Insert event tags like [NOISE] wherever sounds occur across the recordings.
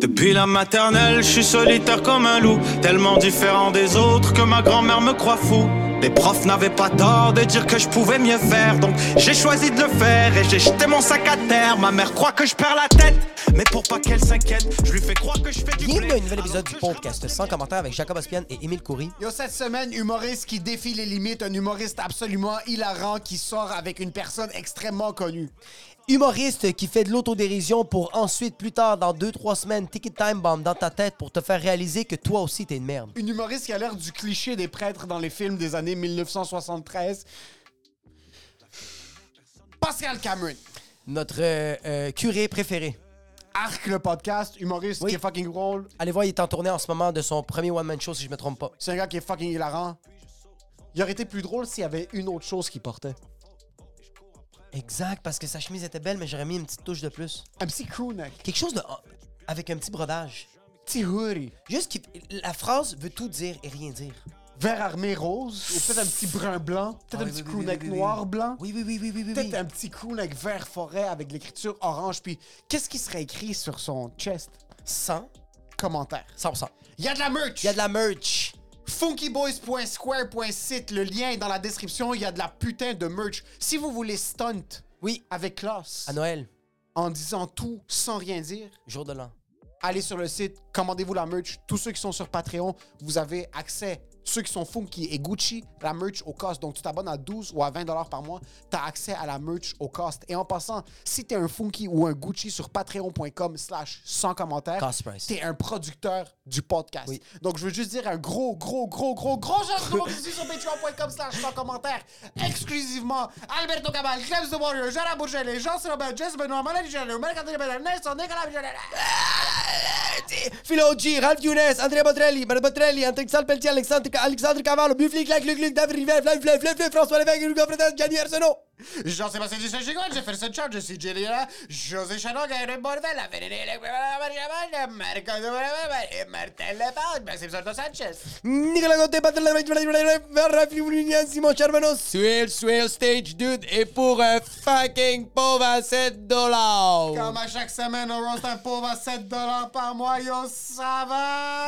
Depuis la maternelle, je suis solitaire comme un loup, tellement différent des autres que ma grand-mère me croit fou. Les profs n'avaient pas tort de dire que je pouvais mieux faire, donc j'ai choisi de le faire et j'ai jeté mon sac à terre. Ma mère croit que je perds la tête, mais pour pas qu'elle s'inquiète, je lui fais croire que je fais du Bienvenue à un nouvel épisode du podcast sans commentaire avec Jacob Ospian et Émile Coury. Yo, cette semaine, humoriste qui défie les limites, un humoriste absolument hilarant qui sort avec une personne extrêmement connue. Humoriste qui fait de l'autodérision pour ensuite, plus tard, dans 2-3 semaines, ticket time bomb dans ta tête pour te faire réaliser que toi aussi t'es une merde. Une humoriste qui a l'air du cliché des prêtres dans les films des années 1973. Pascal Cameron. Notre euh, euh, curé préféré. Arc le podcast, humoriste Oui. qui est fucking drôle. Allez voir, il est en tournée en ce moment de son premier one-man show, si je me trompe pas. C'est un gars qui est fucking hilarant. Il aurait été plus drôle s'il y avait une autre chose qu'il portait. Exact, parce que sa chemise était belle, mais j'aurais mis une petite touche de plus. Un petit crewneck. Quelque chose de... avec un petit brodage. Petit hoodie. Juste qu'il- la phrase veut tout dire et rien dire. Vert armé rose. Ou peut-être un petit brun blanc. Peut-être Ah un oui, petit oui, crewneck oui, noir blanc. Oui, oui, oui, oui, oui, oui. Peut-être oui. un petit crewneck vert forêt avec l'écriture orange. Puis qu'est-ce qui serait écrit sur son chest? 100, Commentaire. 100%. Il y a de la merch! Il y a de la merch. funkyboys.square.site, le lien est dans la description. Il y a de la putain de merch. Si vous voulez stunt Oui, avec classe, à Noël, en disant tout sans rien dire, jour de l'an. allez sur le site, commandez-vous la merch. Tous ceux qui sont sur Patreon, vous avez accès. Ceux qui sont Funky et Gucci, la merch au cost. Donc, tu t'abonnes à 12 ou à 20 dollars par mois, tu as accès à la merch au cost. Et en passant, si tu es un Funky ou un Gucci sur patreon.com slash sans commentaire, tu es un producteur du podcast. Oui. Donc, je veux juste dire un gros, gros, gros, gros, gros de ici sur patreon.com slash sans commentaire. Exclusivement, Alberto Cabal, Clebs de Warrior, Jara Bourgelet, Jean Robert, Jess Benoît, Malène Jean, Marc-André Bernard, Nelson, Nicolas Vigelet. Philo G, Ralph Younes, Andrea Botrelli, Marie Botrelli, Alexandre Pelletier, Alexandre, Alexandre Cavallo, Buffly, Clac, Luc, Luc, David Rivet, Flav, Flav, Flav, Flav, François Lévesque, Hugo Fredet, Gianni Arsenault. Jean-Sébastien Dussel-Chigoine, Jefferson Charles, Jesse Jelliera, José Chanon, Gaël Bordel, Marco de Martin Lepage, Maxime Sorto Sanchez. Nicolas Gauthier, Patrick Simon Charbonneau, Swell, Swell, Stage Dude, et pour un fucking pauvre à 7 dollars. Comme à chaque semaine, on roast un pauvre à 7 par mois, yo, ça va?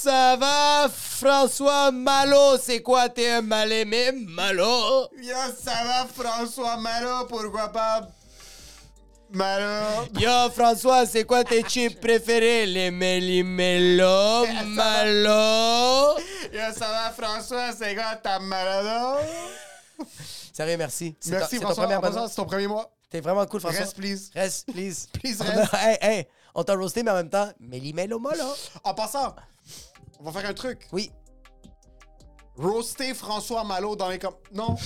Ça va, François Malo? C'est quoi, t'es un mal-aimé, Malo? Yo, ça va, François Malo, pourquoi pas? Malo. Yo, François, c'est quoi tes chips [LAUGHS] préférés? Les Méli-Mélo, [LAUGHS] Malo? Yo, ça va, François, c'est quoi ta malade? Sérieux, merci. C'est Merci, ton- François. En passant, c'est ton premier mois. T'es vraiment cool, François. Reste, please. Reste, please. [LAUGHS] Please, On reste. hey, hey, on t'a roasté, mais en même temps, Méli-Mélo, Malo. En passant, on va faire un truc. Oui. Roaster François Malo dans les com... Non.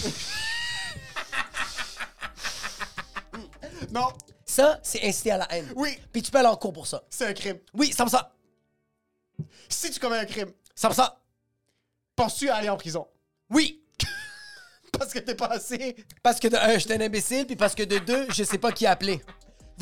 non, Ça, c'est inciter à la haine. Oui. Puis tu peux aller en cours pour ça. c'est un crime. Oui, 100%. Si tu commets un crime, 100%. penses-tu à aller en prison? Oui. [LAUGHS] Parce que t'es pas assez... Parce que de un, j'étais un imbécile, puis parce que de deux, je sais pas qui appeler.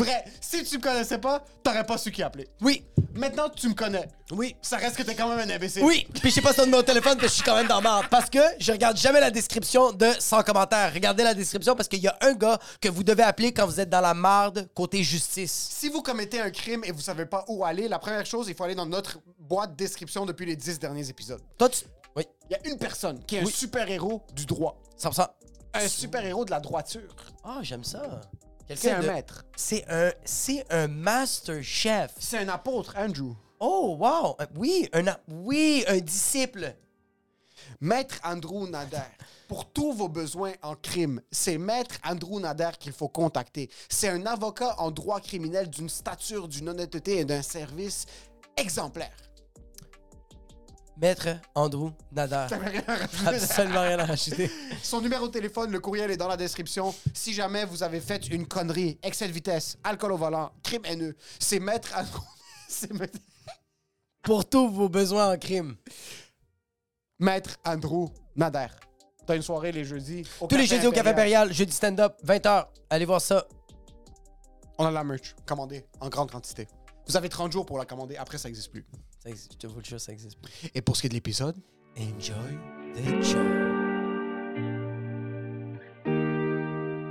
Vrai, si tu me connaissais pas, t'aurais pas su qui appeler. Oui. Maintenant, tu me connais. Oui. Ça reste que t'es quand même un imbécile. Oui, puis je sais pas son numéro de téléphone, que je suis quand même dans marde. Parce que je regarde jamais la description de sans commentaire. Regardez la description parce qu'il y a un gars que vous devez appeler quand vous êtes dans la marde côté justice. Si vous commettez un crime et vous savez pas où aller, la première chose, il faut aller dans notre boîte description depuis les 10 derniers épisodes. Toi, tu. Oui, Il y a une personne qui est un super-héros du droit. 100%. Un super-héros de la droiture. Ah, j'aime ça. C'est un de- maître. C'est un, c'est un master chef. C'est un apôtre, Andrew. Oh, wow. Euh, Oui, un, oui, un disciple. Maître Andrew Nader. Pour tous vos besoins en crime, c'est Maître Andrew Nader qu'il faut contacter. C'est un avocat en droit criminel d'une stature, d'une honnêteté et d'un service exemplaire. Maître Andrew Nader. Absolument rien à rajouter. [LAUGHS] Son numéro de téléphone, le courriel est dans la description. Si jamais vous avez fait une connerie, excès de vitesse, alcool au volant, crime haineux, c'est Maître Andrew... [LAUGHS] c'est Maître- Pour tous vos besoins en crime. Maître Andrew Nader. T'as une soirée les jeudis. au Tous les jeudis au Café Impérial, jeudi stand-up, 20h. Allez voir ça. On a la merch commandée en grande quantité. Vous avez 30 jours pour la commander. Après, ça n'existe plus. Ça existe, je te vous le jure, ça existe plus. Et pour ce qui est de l'épisode, Enjoy the show.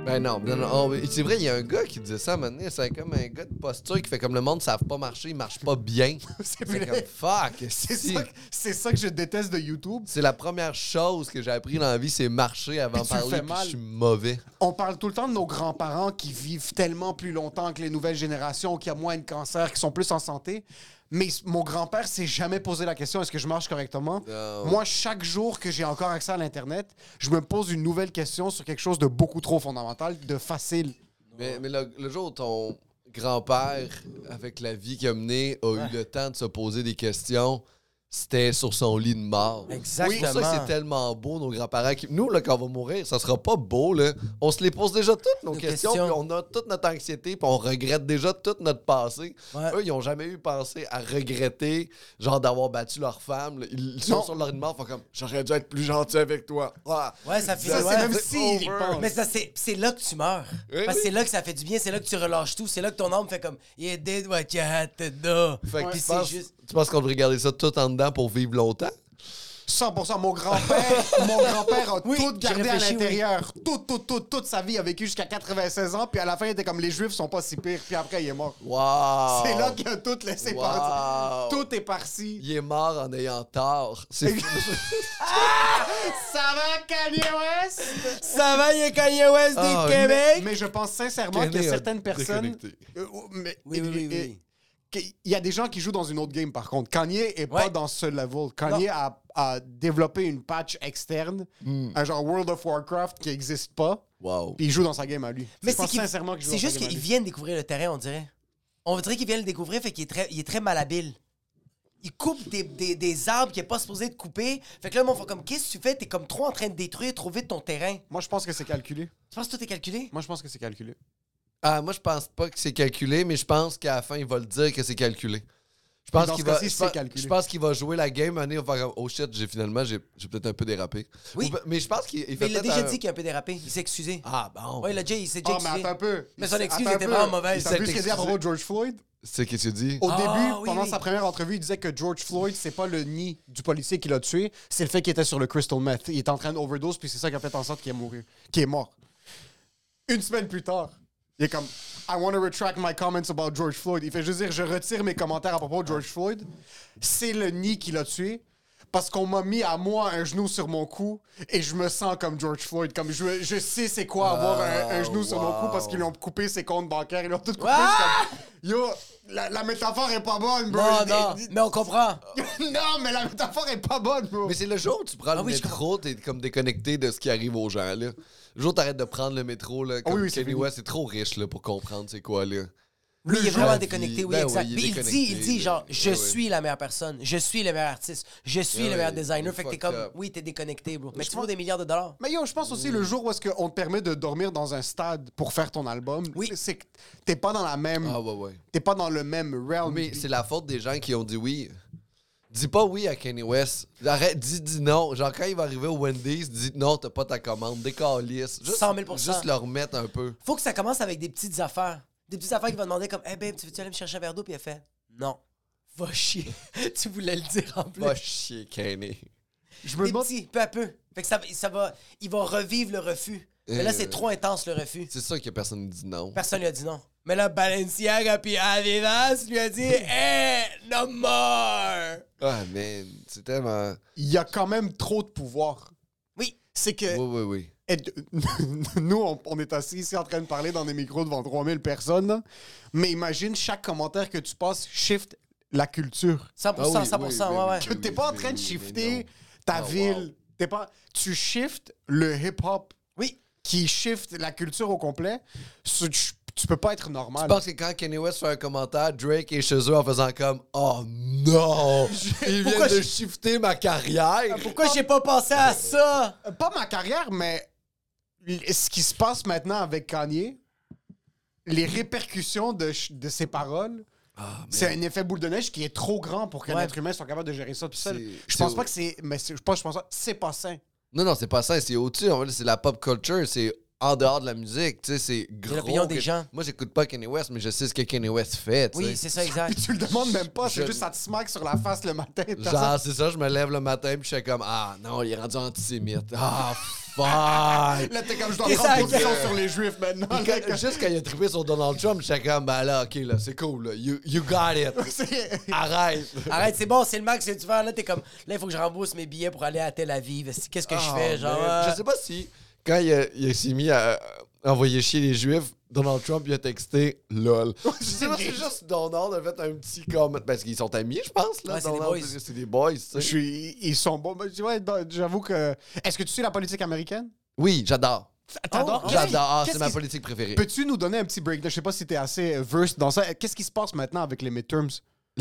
ben non, non, non. oh, c'est vrai, il y a un gars qui disait ça à un moment donné, C'est comme un gars de posture qui fait comme le monde ne savent pas marcher, il marche pas bien. [LAUGHS] C'est comme fuck. C'est si. ça, ça que je déteste de YouTube. C'est la première chose que j'ai appris dans la vie, c'est marcher avant de parler. fais mal. je suis mauvais. On parle tout le temps de nos grands-parents qui vivent tellement plus longtemps que les nouvelles générations, qui ont moins de cancer, qui sont plus en santé. Mais mon grand-père s'est jamais posé la question est-ce que je marche correctement? Non. Moi, chaque jour que j'ai encore accès à l'Internet, je me pose une nouvelle question sur quelque chose de beaucoup trop fondamental, de facile. Mais, mais le, le jour où ton grand-père, avec la vie qu'il a menée, a eu le temps de se poser des questions, c'était sur son lit de mort. C'est pour ça que c'est tellement beau, nos grands-parents. Qui... Nous, là, quand on va mourir, ça sera pas beau. Là. On se les pose déjà toutes, nos, Nos questions, questions. puis on a toute notre anxiété, puis on regrette déjà tout notre passé. Ouais. Eux, ils ont jamais eu pensé à regretter, genre d'avoir battu leur femme. là. Ils sont sur leur lit de mort, font comme J'aurais dû être plus gentil avec toi. Ah. Ouais, ça fait. Ça, c'est ouais. même c'est pense. Mais ça, c'est c'est là que tu meurs. Oui, Parce que oui. c'est là que ça fait du bien, c'est là que tu relâches tout, c'est là que ton âme fait comme You did what you had to do. Fait que tu, c'est penses, juste. tu penses qu'on devrait garder ça tout en dedans pour vivre longtemps? 100%. Mon grand-père, [LAUGHS] mon grand-père a Oui, tout gardé à oui. l'intérieur. Tout, tout, tout, toute sa vie. Il a vécu jusqu'à 96 ans. Puis à la fin, il était comme les Juifs sont pas si pires. Puis après, il est mort. Wow! C'est là qu'il a tout laissé Wow. partir. Tout est parti. Il est mort en ayant tort. C'est [LAUGHS] Ça va, Kanye West? Ça va, il y a Kanye West du Ah, Québec? Mais je pense sincèrement qu'il y a certaines personnes. Euh, oh, mais- Oui, oui, oui, et- qu'il y a des gens qui jouent dans une autre game, par contre. Kanye est pas dans ce level. Kanye a, a développé une patch externe, Hmm. un genre World of Warcraft qui n'existe pas, wow. puis il joue dans sa game à lui. Mais c'est sincèrement c'est juste qu'ils viennent découvrir le terrain, on dirait. On dirait qu'ils viennent le découvrir, fait qu'il est très, il est très malhabile. Il coupe des, des, des arbres qu'il n'est pas supposé de couper. Fait que là, fait comme Qu'est-ce que tu fais? T'es comme trop en train de détruire trop vite ton terrain. Moi, je pense que c'est calculé. Tu penses que tout est calculé? Moi, je pense que c'est calculé. Ah, moi, je pense pas que c'est calculé, mais je pense qu'à la fin, il va le dire que c'est calculé. Je pense qu'il ce va, je pense- calculé. je pense qu'il va jouer la game, année, il va faire oh shit, j'ai finalement, j'ai j'ai peut-être un peu dérapé. Oui. Ou mais je pense qu'il il fait Mais il a déjà un- dit qu'il a un peu dérapé. Il s'est excusé. Ah, bon. Ouais, il a déjà, il s'est déjà Ah, mais excusé. attends un peu. Mais son excuse Attends un était peu. vraiment mauvaise. T'as vu ce qu'il a dit à Excusé. propos de George Floyd? C'est qu'est-ce qu'il dit? Au Ah, début, oui, pendant oui. sa première entrevue, il disait que George Floyd, c'est pas le nid du policier qui l'a tué, c'est le fait qu'il était sur le crystal meth. Il était en train d'overdose, puis c'est ça qui a fait en sorte qu'il est mort. Qu'il est mort. Une semaine plus tard, il est comme I want to retract my comments about George Floyd. Il fait juste dire je retire mes commentaires à propos de George Floyd. C'est le nid qui l'a tué. Parce qu'on m'a mis à moi un genou sur mon cou et je me sens comme George Floyd. Comme je, je sais c'est quoi avoir un, un genou sur mon cou parce qu'ils lui ont coupé ses comptes bancaires. Ils lui ont tout coupé. Ah! Comme, Yo, la, la métaphore est pas bonne, bro. Non, Il- non, il- mais on comprend. [LAUGHS] non, mais la métaphore est pas bonne, bro. Mais c'est le jour où tu prends le Ah oui, métro, t'es comme déconnecté de ce qui arrive aux gens, là. Le jour où t'arrêtes de prendre le métro, là, comme oui, oui. West, c'est trop riche, là, pour comprendre c'est quoi, là. Lui, il est vraiment déconnecté, oui, Ben exact. oui, il dit, il dit, genre, je Ben oui. suis la meilleure personne, je suis le meilleur artiste, je suis Ben le meilleur oui, designer. Fait que t'es comme, up. oui, t'es déconnecté, bro. Mais Je tu vaux pense- des milliards de dollars. Mais yo, je pense aussi le jour où est-ce qu'on te permet de dormir dans un stade pour faire ton album, Oui. c'est que t'es pas dans la même, Ah, ouais, ouais. t'es pas dans le même realm. Mais c'est la faute des gens qui ont dit oui. Dis pas oui à Kanye West. Arrête, dis, dis non. Genre, quand il va arriver au Wendy's, dis non, t'as pas ta commande. Décalisse. Juste, 100 000 Juste le remettre un peu. Faut que ça commence avec des petites affaires. Des petites affaires qui vont demander comme, hey babe, tu veux-tu aller me chercher un verre d'eau? Puis elle fait, non. Va chier. [LAUGHS] tu voulais le dire en plus. Va chier, Kanye. je me demande, petits, peu à peu. Fait que ça, ça va, il va revivre le refus. Mais là, Euh, c'est trop intense, le refus. C'est ça que personne ne dit non. Personne lui a dit non. Mais là, Balenciaga puis Adidas lui a dit, hey, [LAUGHS] no more! Ah, man. C'est tellement. il y a quand même trop de pouvoir. Oui. C'est que Oui, oui, oui. Et- [LAUGHS] nous, on, on est assis ici en train de parler dans des micros devant 3000 personnes, là. mais imagine chaque commentaire que tu passes shift la culture. 100%, Ah oui, 100%, oui, ouais, oui, ouais. Que t'es pas en train de shifter ta Oh, ville. T'es pas, tu shifts le hip-hop Oui. qui shift la culture au complet. Ce- Tu, tu peux pas être normal. Je pense que quand Kanye West fait un commentaire, Drake est chez eux en faisant comme Oh non! [LAUGHS] Il vient Pourquoi de je- shifter ma carrière! Pourquoi j'ai pas pensé à ça? Pas ma carrière, mais ce qui se passe maintenant avec Kanye, les répercussions de, ses paroles, c'est un effet boule de neige qui est trop grand pour qu'un Ouais. être humain soit capable de gérer ça tout seul. Je pense pas que c'est. Mais c'est- je pense, je pense pas. C'est pas sain. Non, non, c'est pas ça, c'est au-dessus. C'est la pop culture, c'est en dehors de la musique, tu sais, c'est gros. l'opinion des que- gens. Moi, j'écoute pas Kanye West, mais je sais ce que Kanye West fait, tu Oui, c'est ça, exact. Puis [LAUGHS] tu le demandes même pas, c'est Je- juste ça te smack sur la face le matin. Genre, c'est ça, je me lève le matin puis je suis comme Ah non, il est rendu antisémite. Ah fuck! Là, t'es comme je dois prendre ça, position que- sur les juifs maintenant. Puis quand- juste quand il a trippé sur Donald Trump, j'étais comme, ben là, ok, là, c'est cool, là. You, you got it. [LAUGHS] Arrête. Arrête, c'est bon, c'est le max que tu fais. Là, t'es comme, là, il faut que je rembourse mes billets pour aller à Tel Aviv. Qu'est-ce que je Ah, fais? Genre, man. euh, Je sais pas si, quand il, a- il s'est mis à envoyer chier les Juifs, Donald Trump il a texté LOL. je sais pas si c'est juste Donald a fait un petit comment. Parce qu'ils sont amis, je pense. Là, Ouais, c'est des Donald, boys. C'est des boys, tu Je sais. suis, ils sont bons. Mais tu vois, dans- j'avoue que. Est-ce que tu suis la politique américaine? Oui, j'adore. T'adores? Oh, J'adore. C'est ma politique préférée. Peux-tu nous donner un petit breakdown? Je sais pas si t'es assez versed dans ça. Qu'est-ce qui se passe maintenant avec les midterms?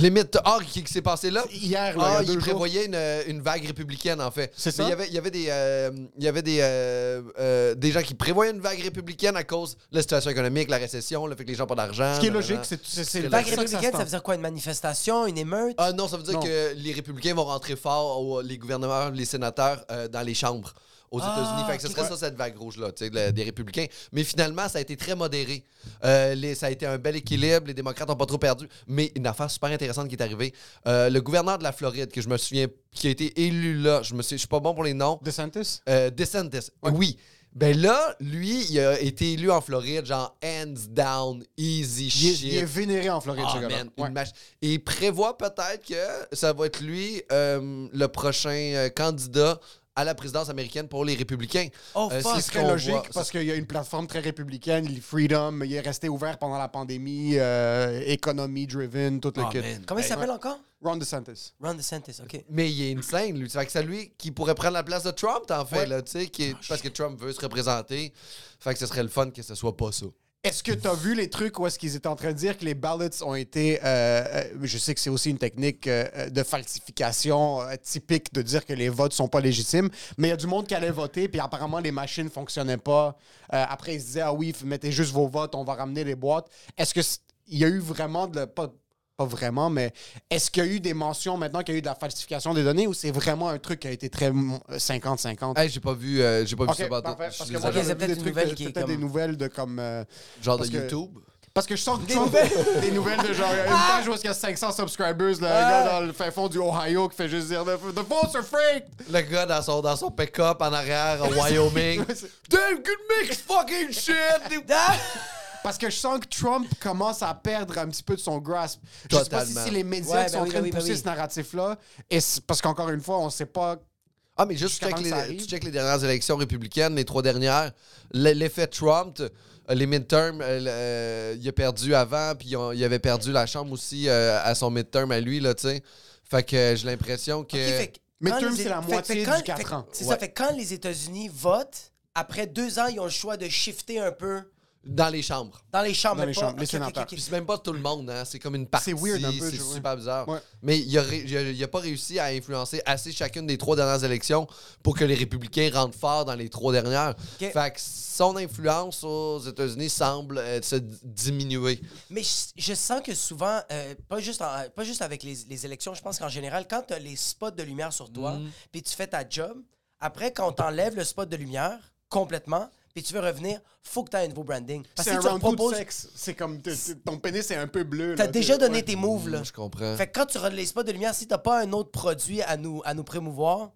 Les mythes. Ah, qui, qui s'est passé là? Hier, là, Ah, il y a il deux jours. prévoyait une, une vague républicaine, en fait. C'est ça? Il y avait, il y avait des, euh, il y avait des, euh, euh, des gens qui prévoyaient une vague républicaine à cause de la situation économique, la récession, le fait que les gens n'ont pas d'argent. Ce qui est logique, c'est c'est- Vague ça ça républicaine, ça veut dire quoi? Une manifestation, une émeute? Ah non, ça veut dire Non. que les républicains vont rentrer fort, les gouverneurs, les sénateurs, euh, dans les chambres aux Ah, États-Unis. Fait que ce serait ça, cette vague rouge-là, tu sais, de- des républicains. Mais finalement, ça a été très modéré. Euh, les- ça a été un bel équilibre. Les démocrates n'ont pas trop perdu. Mais une affaire super intéressante qui est arrivée. Euh, le gouverneur de la Floride, que je me souviens, qui a été élu là, je me suis, je suis pas bon pour les noms, DeSantis? euh, DeSantis. Oui. Ben là, lui, il a été élu en Floride, genre hands down, easy Il shit. il est vénéré en Floride, Ah, ce gars-là. Ouais. mach- Et il prévoit peut-être que ça va être lui euh, le prochain euh, candidat à la présidence américaine pour les républicains. Oh, Euh, fuck. c'est Ce qu'on logique voit. parce qu'il y a une plateforme très républicaine, le Freedom, il est resté ouvert pendant la pandémie, euh, economy driven, tout le Ah, kit. man. Comment il Hey, s'appelle encore? Ron DeSantis. Ron DeSantis, OK. Mais il est insane, lui. Fait que c'est lui qui pourrait prendre la place de Trump, en fait, Ouais. là, tu sais, est- parce que Trump veut se représenter. Fait que ce serait le fun que ce soit pas ça. Est-ce que tu as vu les trucs où est-ce qu'ils étaient en train de dire que les ballots ont été... euh, euh, je sais que c'est aussi une technique euh, de falsification typique de dire que les votes sont pas légitimes, mais il y a du monde qui allait voter, puis apparemment les machines fonctionnaient pas. Après, ils se disaient, ah oui, mettez juste vos votes, on va ramener les boîtes. Est-ce que il y a eu vraiment de... Pas, pas vraiment, mais est-ce qu'il y a eu des mentions maintenant qu'il y a eu de la falsification des données ou c'est vraiment un truc qui a été très mm, 50-50? Hey, j'ai pas vu, euh, j'ai pas vu ça parfait. Parce que moi, j'avais des trucs, nouvelle de- qui est peut-être des comme- nouvelles de comme... euh, Genre de que- YouTube? parce que je sens que Des nouvelles? [LAUGHS] des nouvelles de genre, il y a une page où il y a 500 subscribers, là, un Ah. gars dans le fin fond du Ohio qui fait juste dire The, the votes are fake! Le gars dans son, dans son pick-up en arrière, au Wyoming. [LAUGHS] Damn good mix fucking shit! Parce que je sens que Trump commence à perdre un petit peu de son grasp. Je sais pas si les médias Ouais, qui sont ben en oui, train ben de ben pousser oui. ce narratif-là. Et parce qu'encore une fois, on sait pas. Ah, mais juste, tu check, les, ça arrive. tu check les dernières élections républicaines, les trois dernières. L'effet Trump, euh, les midterms, euh, euh, il a perdu avant, puis il avait perdu la Chambre aussi euh, à son midterm à lui, là, tu sais. Fait que j'ai l'impression que... OK, fait que Mais quand term, les- c'est la moitié fait du quand- quatre fait- ans. C'est Ouais. ça, fait que quand les États-Unis votent, après deux ans, ils ont le choix de shifter un peu Dans les chambres. dans les chambres. Dans les chambres, les sénateurs. Puis c'est même pas tout le monde, hein. C'est comme une partie. C'est weird un peu, C'est super bizarre. Ouais. Mais il a, ré- il a- il a pas réussi à influencer assez chacune des trois dernières élections pour que les républicains rentrent fort dans les trois dernières. Ok. Fait que son influence aux États-Unis semble euh, se diminuer. Mais je, je sens que souvent, euh, pas, juste en- pas juste avec les, les élections, je pense qu'en général, quand tu as les spots de lumière sur toi, Mm. puis tu fais ta job, après, quand on t'enlève le spot de lumière complètement, puis tu veux revenir, faut que tu aies un nouveau branding. Parce C'est que si tu round two de proposes, sexe. C'est comme. t- t- Ton pénis est un peu bleu. tu as là, déjà donné ouais. tes moves. Là. Je comprends. Fait que quand tu rends les spots de lumière, si tu pas un autre produit à nous, à nous prémouvoir,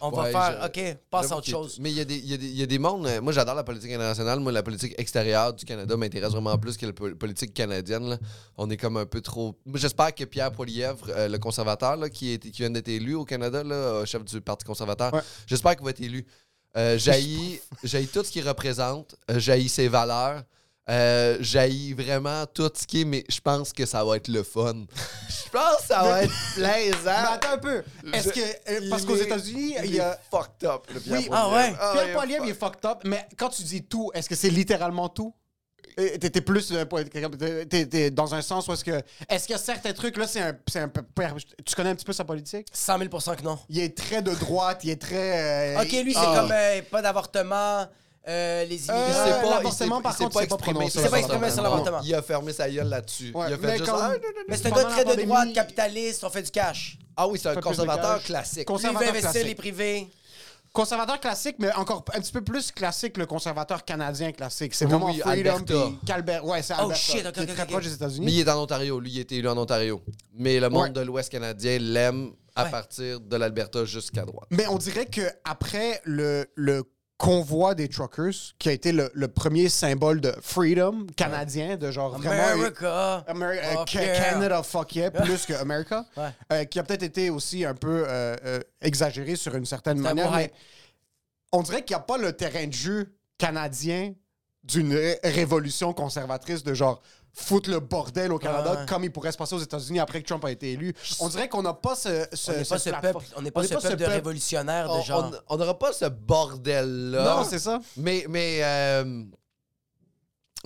on Ouais, va faire, OK, passe à autre chose. Mais il y, a des- il y a des- il y a des mondes. euh, Moi, j'adore la politique internationale. Moi, la politique extérieure du Canada m'intéresse vraiment plus que la po- politique canadienne. là. On est comme un peu trop. Moi, j'espère que Pierre Poilievre, euh, le conservateur, là, qui, est, qui vient d'être élu au Canada, là, euh, chef du Parti conservateur, Ouais. j'espère qu'il va être élu. Euh, J'haïs j'haïs tout ce qu'il représente. Euh, J'haïs ses valeurs. Euh, j'haïs vraiment tout ce qui est, mais je pense que ça va être le fun. Je pense que ça va être [LAUGHS] Mais plaisant. attends un peu. Est-ce que. euh, Il parce qu'aux États-unis, il il y est a. fucked up, le Pierre Oui, ah Poilievre. ouais. Ah, Pierre Poilievre, il est fucked up, mais quand tu dis tout, est-ce que c'est littéralement tout? Euh, T'es t'es plus euh, t'es- dans un sens où est-ce que est-ce qu'il y a certains trucs là c'est un, c'est un peu tu connais un petit peu sa politique? 100 000 que non. il est très de droite il est très euh, OK, lui, c'est ah. comme euh, pas d'avortement, euh, les immigrants. Euh, Il s'est pas- l'avortement, par il s'est contre, c'est pas exprimé pas l'avortement. exprimé sur l'avortement. Il a fermé sa gueule là-dessus. Ouais, il a fait mais juste. comme- Ah, non, non, non. Mais c'est un gars très de droite, capitaliste, on fait du cash. Ah oui, c'est un conservateur classique. Cons- Lui, il veut Conservateur investir classique. les privés. Conservateur classique mais encore un petit peu plus classique le conservateur canadien classique c'est vraiment oui, Freedom Calbert ouais c'est Oh, Alberta shit, ok, qui est ok, très proche des Mais États-Unis il est en Ontario. Lui, il a été élu en Ontario. Mais le monde Ouais. de l'Ouest canadien l'aime à Ouais. partir de l'Alberta jusqu'à droite. Mais on dirait que après le, le convoi des truckers, qui a été le, le premier symbole de freedom canadien, de genre vraiment. Ameri- euh, Fuck Ca- yeah. Canada, fuck yeah, [LAUGHS] plus que America. Ouais. Euh, qui a peut-être été aussi un peu euh, exagéré sur une certaine manière. mais on dirait qu'il n'y a pas le terrain de jeu canadien d'une ré- révolution conservatrice de genre foutre le bordel au Canada Ouais. comme il pourrait se passer aux États-Unis après que Trump a été élu. On dirait qu'on n'a pas ce, ce, On n'est pas ce peuple, on n'est pas ce peuple de révolutionnaire de On- genre. On on n'aura pas ce bordel-là. Non, c'est ça. Mais, mais, euh,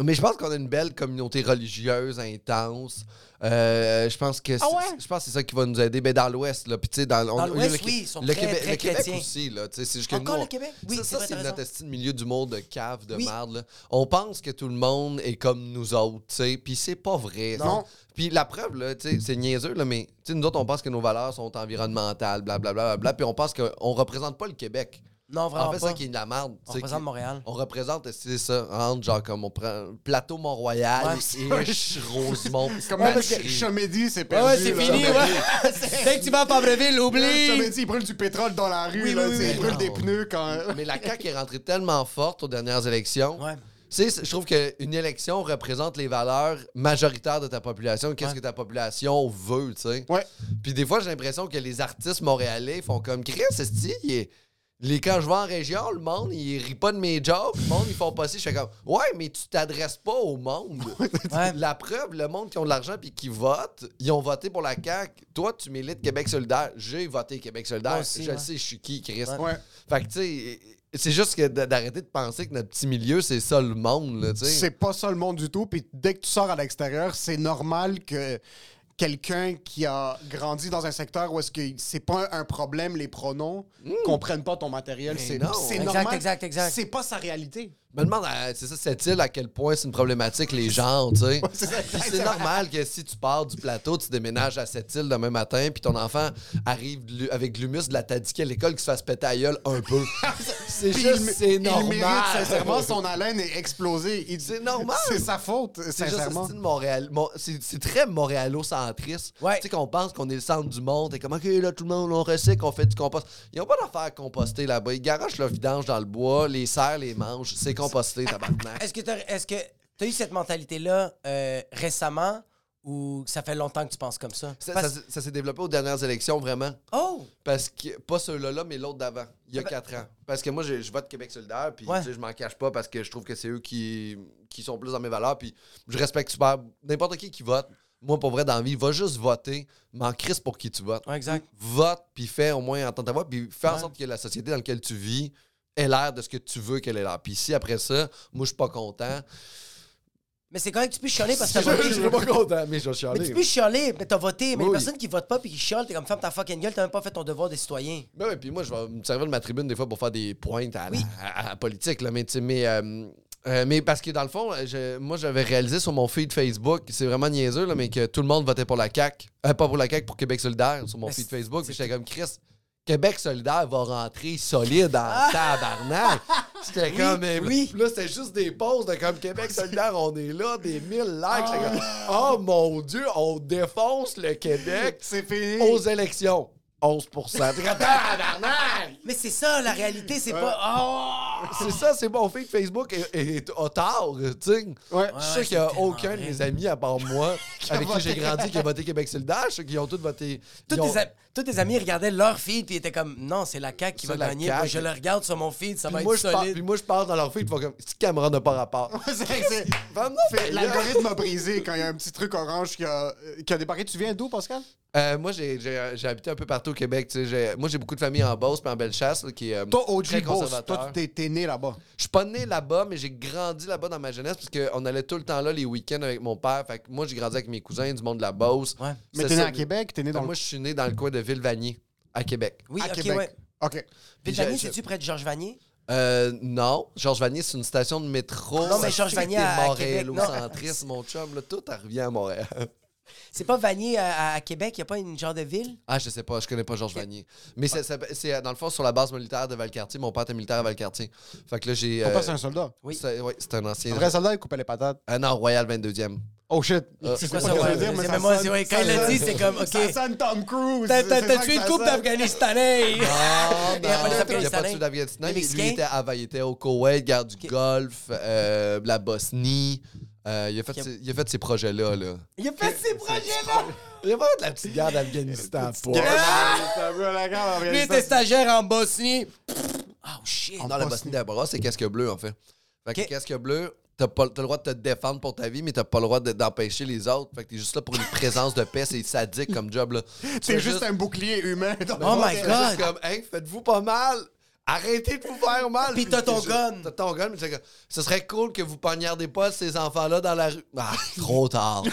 mais je pense qu'on a une belle communauté religieuse intense. Euh, je pense que c'est, Ah ouais? je pense c'est ça qui va nous aider. Ben, dans l'Ouest, là. Puis, tu sais, dans, on- l'Ouest, le, oui, ils sont le très- Québec, très le Québec chrétiens. aussi, là. Tu sais, c'est juste que Encore nous, le Québec? Oui, ça, c'est ça, c'est notre estime milieu d'humour de cave, de Oui. merde. là. On pense que tout le monde est comme nous autres, tu sais. Puis c'est pas vrai. Non. Puis la preuve, là, tu sais, c'est niaiseux, là, mais tu sais, nous autres, on pense que nos valeurs sont environnementales, blablabla, bla, bla, puis on pense qu'on représente pas le Québec. Non, vraiment En fait, pas. ça qui est de la merde. On représente Montréal. On représente, c'est ça, entre genre comme on prend plateau Mont-Royal, Ouais, Rosemont. Comme Ouais, parce que- Chamédie, c'est perdu. ouais, c'est là. fini, ouais. [LAUGHS] Dès que tu vas à Fabreville, oublie. Chamédie, il brûle du pétrole dans la rue. Oui, là, oui, tu sais, oui, il oui. brûle des pneus quand... Mais la [LAUGHS] CAQ est rentrée tellement forte aux dernières élections. Ouais. Tu sais, je trouve qu'une élection représente les valeurs majoritaires de ta population. Qu'est-ce Ouais. que ta population veut, tu sais? Ouais. Puis des fois, j'ai l'impression que les artistes montréalais font comme Chris, esti, il est- les, quand je vais en région, le monde, il rit pas de mes jobs. Le monde, ils font pas ci. Je fais comme, ouais, mais tu t'adresses pas au monde. [LAUGHS] Ouais. La preuve, le monde qui ont de l'argent puis qui votent, ils ont voté pour la CAQ. Toi, tu milites Québec solidaire. J'ai voté Québec solidaire. Aussi, je ouais. le sais, je suis qui, Chris. Ouais. Fait que, tu sais, c'est juste que d'arrêter de penser que notre petit milieu, c'est ça le monde. C'est pas ça le monde du tout. Puis dès que tu sors à l'extérieur, c'est normal que quelqu'un qui a grandi dans un secteur où est-ce que c'est pas un problème les pronoms comprennent pas ton matériel. C'est c'est Exact, normal. exact, exact. C'est pas sa réalité. Je me demande, euh, c'est ça, cette île, à quel point c'est une problématique, les gens, tu sais? [LAUGHS] c'est normal que si tu pars du plateau, tu déménages à cette île demain matin, puis ton enfant arrive de avec de l'humus de la tadiquée à l'école qui se fasse péter à gueule un peu. [LAUGHS] c'est juste, il- c'est Il normal. mérite sincèrement son haleine est explosée. Il- C'est normal. C'est sa faute, sincèrement. c'est Montréal. Mon- C'est très montréalo-centriste. Ouais. Tu sais qu'on pense qu'on est le centre du monde. Et comme, OK, là, tout le monde, on recycle, on fait du compost. Ils n'ont pas d'affaire à composter là-bas. Ils garochent leur vidange dans le bois, les serres, les mangent. C'est composté, tabarnak. Est-ce que tu as eu cette mentalité-là euh, récemment ou ça fait longtemps que tu penses comme ça? Ça, Parce- ça- ça s'est développé aux dernières élections, vraiment. Oh! Parce que, pas ceux-là, là, mais l'autre d'avant, il y a Ça fait- quatre ans. Parce que moi, je, je vote Québec solidaire, puis Ouais. je m'en cache pas parce que je trouve que c'est eux qui, qui sont plus dans mes valeurs, puis je respecte super n'importe qui qui vote. Moi, pour vrai, dans la vie, va juste voter, m'en crisse pour qui tu votes. Ouais, exact. Vote, puis fais au moins entendre ta voix, puis fais en sorte que la société dans laquelle tu vis ait l'air de ce que tu veux qu'elle ait l'air. Puis si après ça, moi, je suis pas content. Mais c'est correct que tu peux chialer parce que [LAUGHS] Je t'as voté. suis pas content, mais je vais Mais chialer. tu peux chialer, mais t'as voté. Mais Oui. les personnes qui votent pas puis qui chialent, t'es comme ferme ta fucking gueule, t'as même pas fait ton devoir de citoyen. Ben ouais, puis moi, je vais me servir de ma tribune des fois pour faire des pointes à, Oui. à- à la politique. Là, mais, tu sais, mais, euh, euh, mais parce que dans le fond, je- moi, j'avais réalisé sur mon feed Facebook, c'est vraiment niaiseux, là, mais que tout le monde votait pour la CAQ. Euh, pas pour la CAQ, pour Québec solidaire sur mon Mais feed Facebook. Puis j'étais comme, Chris, Québec solidaire va rentrer solide en tabarnak. J'étais comme, mais oui. là, c'était juste des posts de comme Québec solidaire, on est là, des 1000 likes. Comme, oh mon Dieu, on défonce le Québec [LAUGHS] C'est fini. aux élections. 11 T'es comme, tabarnak! Mais c'est ça, la réalité, c'est pas. Oh! C'est ça, c'est mon feed Facebook est, est, est tard, tu sais. Ouais. Je sais ouais, qu'il n'y a aucun de mes amis, à part moi, [LAUGHS] avec qui j'ai grandi, qui a voté Québec solidaire. Je sais qu'ils ont tous voté. Tous ils ont- tes, a- tous tes amis regardaient leur feed puis ils étaient comme non, c'est la CAQ qui va gagner. CAQ. Moi, je le regarde sur mon feed, ça Puis va moi, être solide. puis moi, je parle dans leur feed, ils font comme, c'est Cameron n'a pas rapport? [LAUGHS] L'algorithme a brisé quand il y a un petit truc orange qui a, euh, qui a débarqué. Tu viens d'où, Pascal? Euh, moi, j'ai- habité un peu partout au Québec. j'ai- Moi, j'ai beaucoup de familles en Beauce puis en Bellechasse, là, qui est euh, Toi, OG très conservateur. Toi, t'es t'es né là-bas. Je suis pas né là-bas, mais j'ai grandi là-bas dans ma jeunesse parce qu'on allait tout le temps là les week-ends avec mon père. Fait que moi, j'ai grandi avec mes cousins du monde de la Beauce. Ouais. Mais C'est t'es né à Québec, t'es né dans Moi, je suis né dans le coin de Villevanier, à Québec. Oui, à ok, Québec. ouais. OK. Puis Villevanier, j'ai- c'est-tu près de Georges Vanier? Euh, non. Georges Vanier, c'est une station de métro. Non, mais Georges Vanier t'es à Québec, Montréal-centriste, mon chum. Là, tout revient à Montréal. C'est pas Vanier à, à- à Québec, y a pas une genre de ville? Ah, je sais pas, je connais pas Georges Vanier. Mais c'est- c'est c'est, dans le fond sur la base militaire de Valcartier. Mon père était militaire à Valcartier. Fait que là, j'ai. Ton euh, père, c'est un soldat? Oui. c'est ouais, c'est un ancien. Un vrai soldat, il coupait les patates. Ah non, Royal 22e. Oh shit. C'est quoi ça? Mais moi, c'est- ouais, quand il l'a dit, c'est comme, OK. Ça sonne Tom Cruise. T'as- tué une couple d'Afghanistanais! [LAUGHS] Non, Il y a pas les non, il a pas Afghanistanais. tué d'Afghanistan. Les Lui, était, il était au Koweït, guerre du Golfe, euh, la Bosnie. Euh, il, a fait a- ses, il a fait ces projets-là. Là. Il a fait ces projets-là! Il a pas fait la petite guerre d'Afghanistan. [LAUGHS] Lui était stagiaire en Bosnie. Oh shit! Non, la Bosnie d'abord, c'est casque bleu, en fait. Fait que casque bleu, t'as pas- t'as le droit de te défendre pour ta vie, mais t'as pas le droit de- d'empêcher les autres. Fait que t'es juste là pour une présence de paix. C'est sadique comme job, là. [LAUGHS] Fais juste un bouclier humain. dans Oh my. God. juste comme, hey, faites-vous pas mal. Arrêtez de vous faire mal. Puis t'as ton gun. T'as ton gun, mais c'est ce serait cool que vous poignardez pas ces enfants-là dans la rue. Ah, [LAUGHS] trop tard.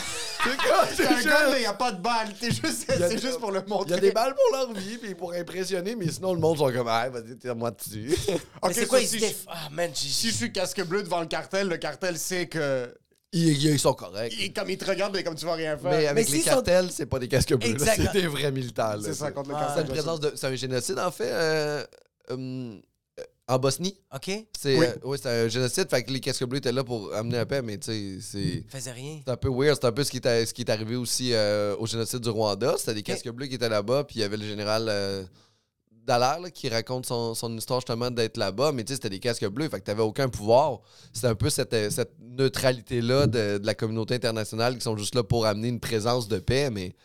c'est quoi? C'est C'est un gun, mais n'y a pas de balle. T'es juste- y C'est juste pour le Il y montrer. a des balles pour leur vie, puis pour impressionner, mais sinon, le monde sont comme, ah, vas-y, tire-moi dessus. [LAUGHS] [LAUGHS] Ok, c'est quoi, so il se si. Ah, man, j'ai- si je suis casque bleu devant le cartel, le cartel sait que. ils, ils sont corrects. il- comme il te regarde, mais comme tu vas rien faire. Mais avec Mais les s'ils sont- cartels, c'est pas des casques bleus. C'est des vrais militaires. c'est ça, contre le Ah. C'est cartel. une présence de. C'est un génocide, en fait, euh, euh, en Bosnie. OK? C'est Oui. euh, ouais, c'est un génocide. Fait que les casques bleus étaient là pour amener la paix, mais tu sais, c'est. Faisait rien. C'est un peu weird, c'est un peu ce qui est, ce qui est arrivé aussi euh, au génocide du Rwanda. C'était des casques bleus qui étaient là-bas, puis il y avait le général euh, Dallaire là, qui raconte son, son histoire justement d'être là-bas, mais tu sais, c'était des casques bleus, fait que t'avais aucun pouvoir. C'était un peu cette, euh, cette neutralité-là de, de la communauté internationale qui sont juste là pour amener une présence de paix, mais.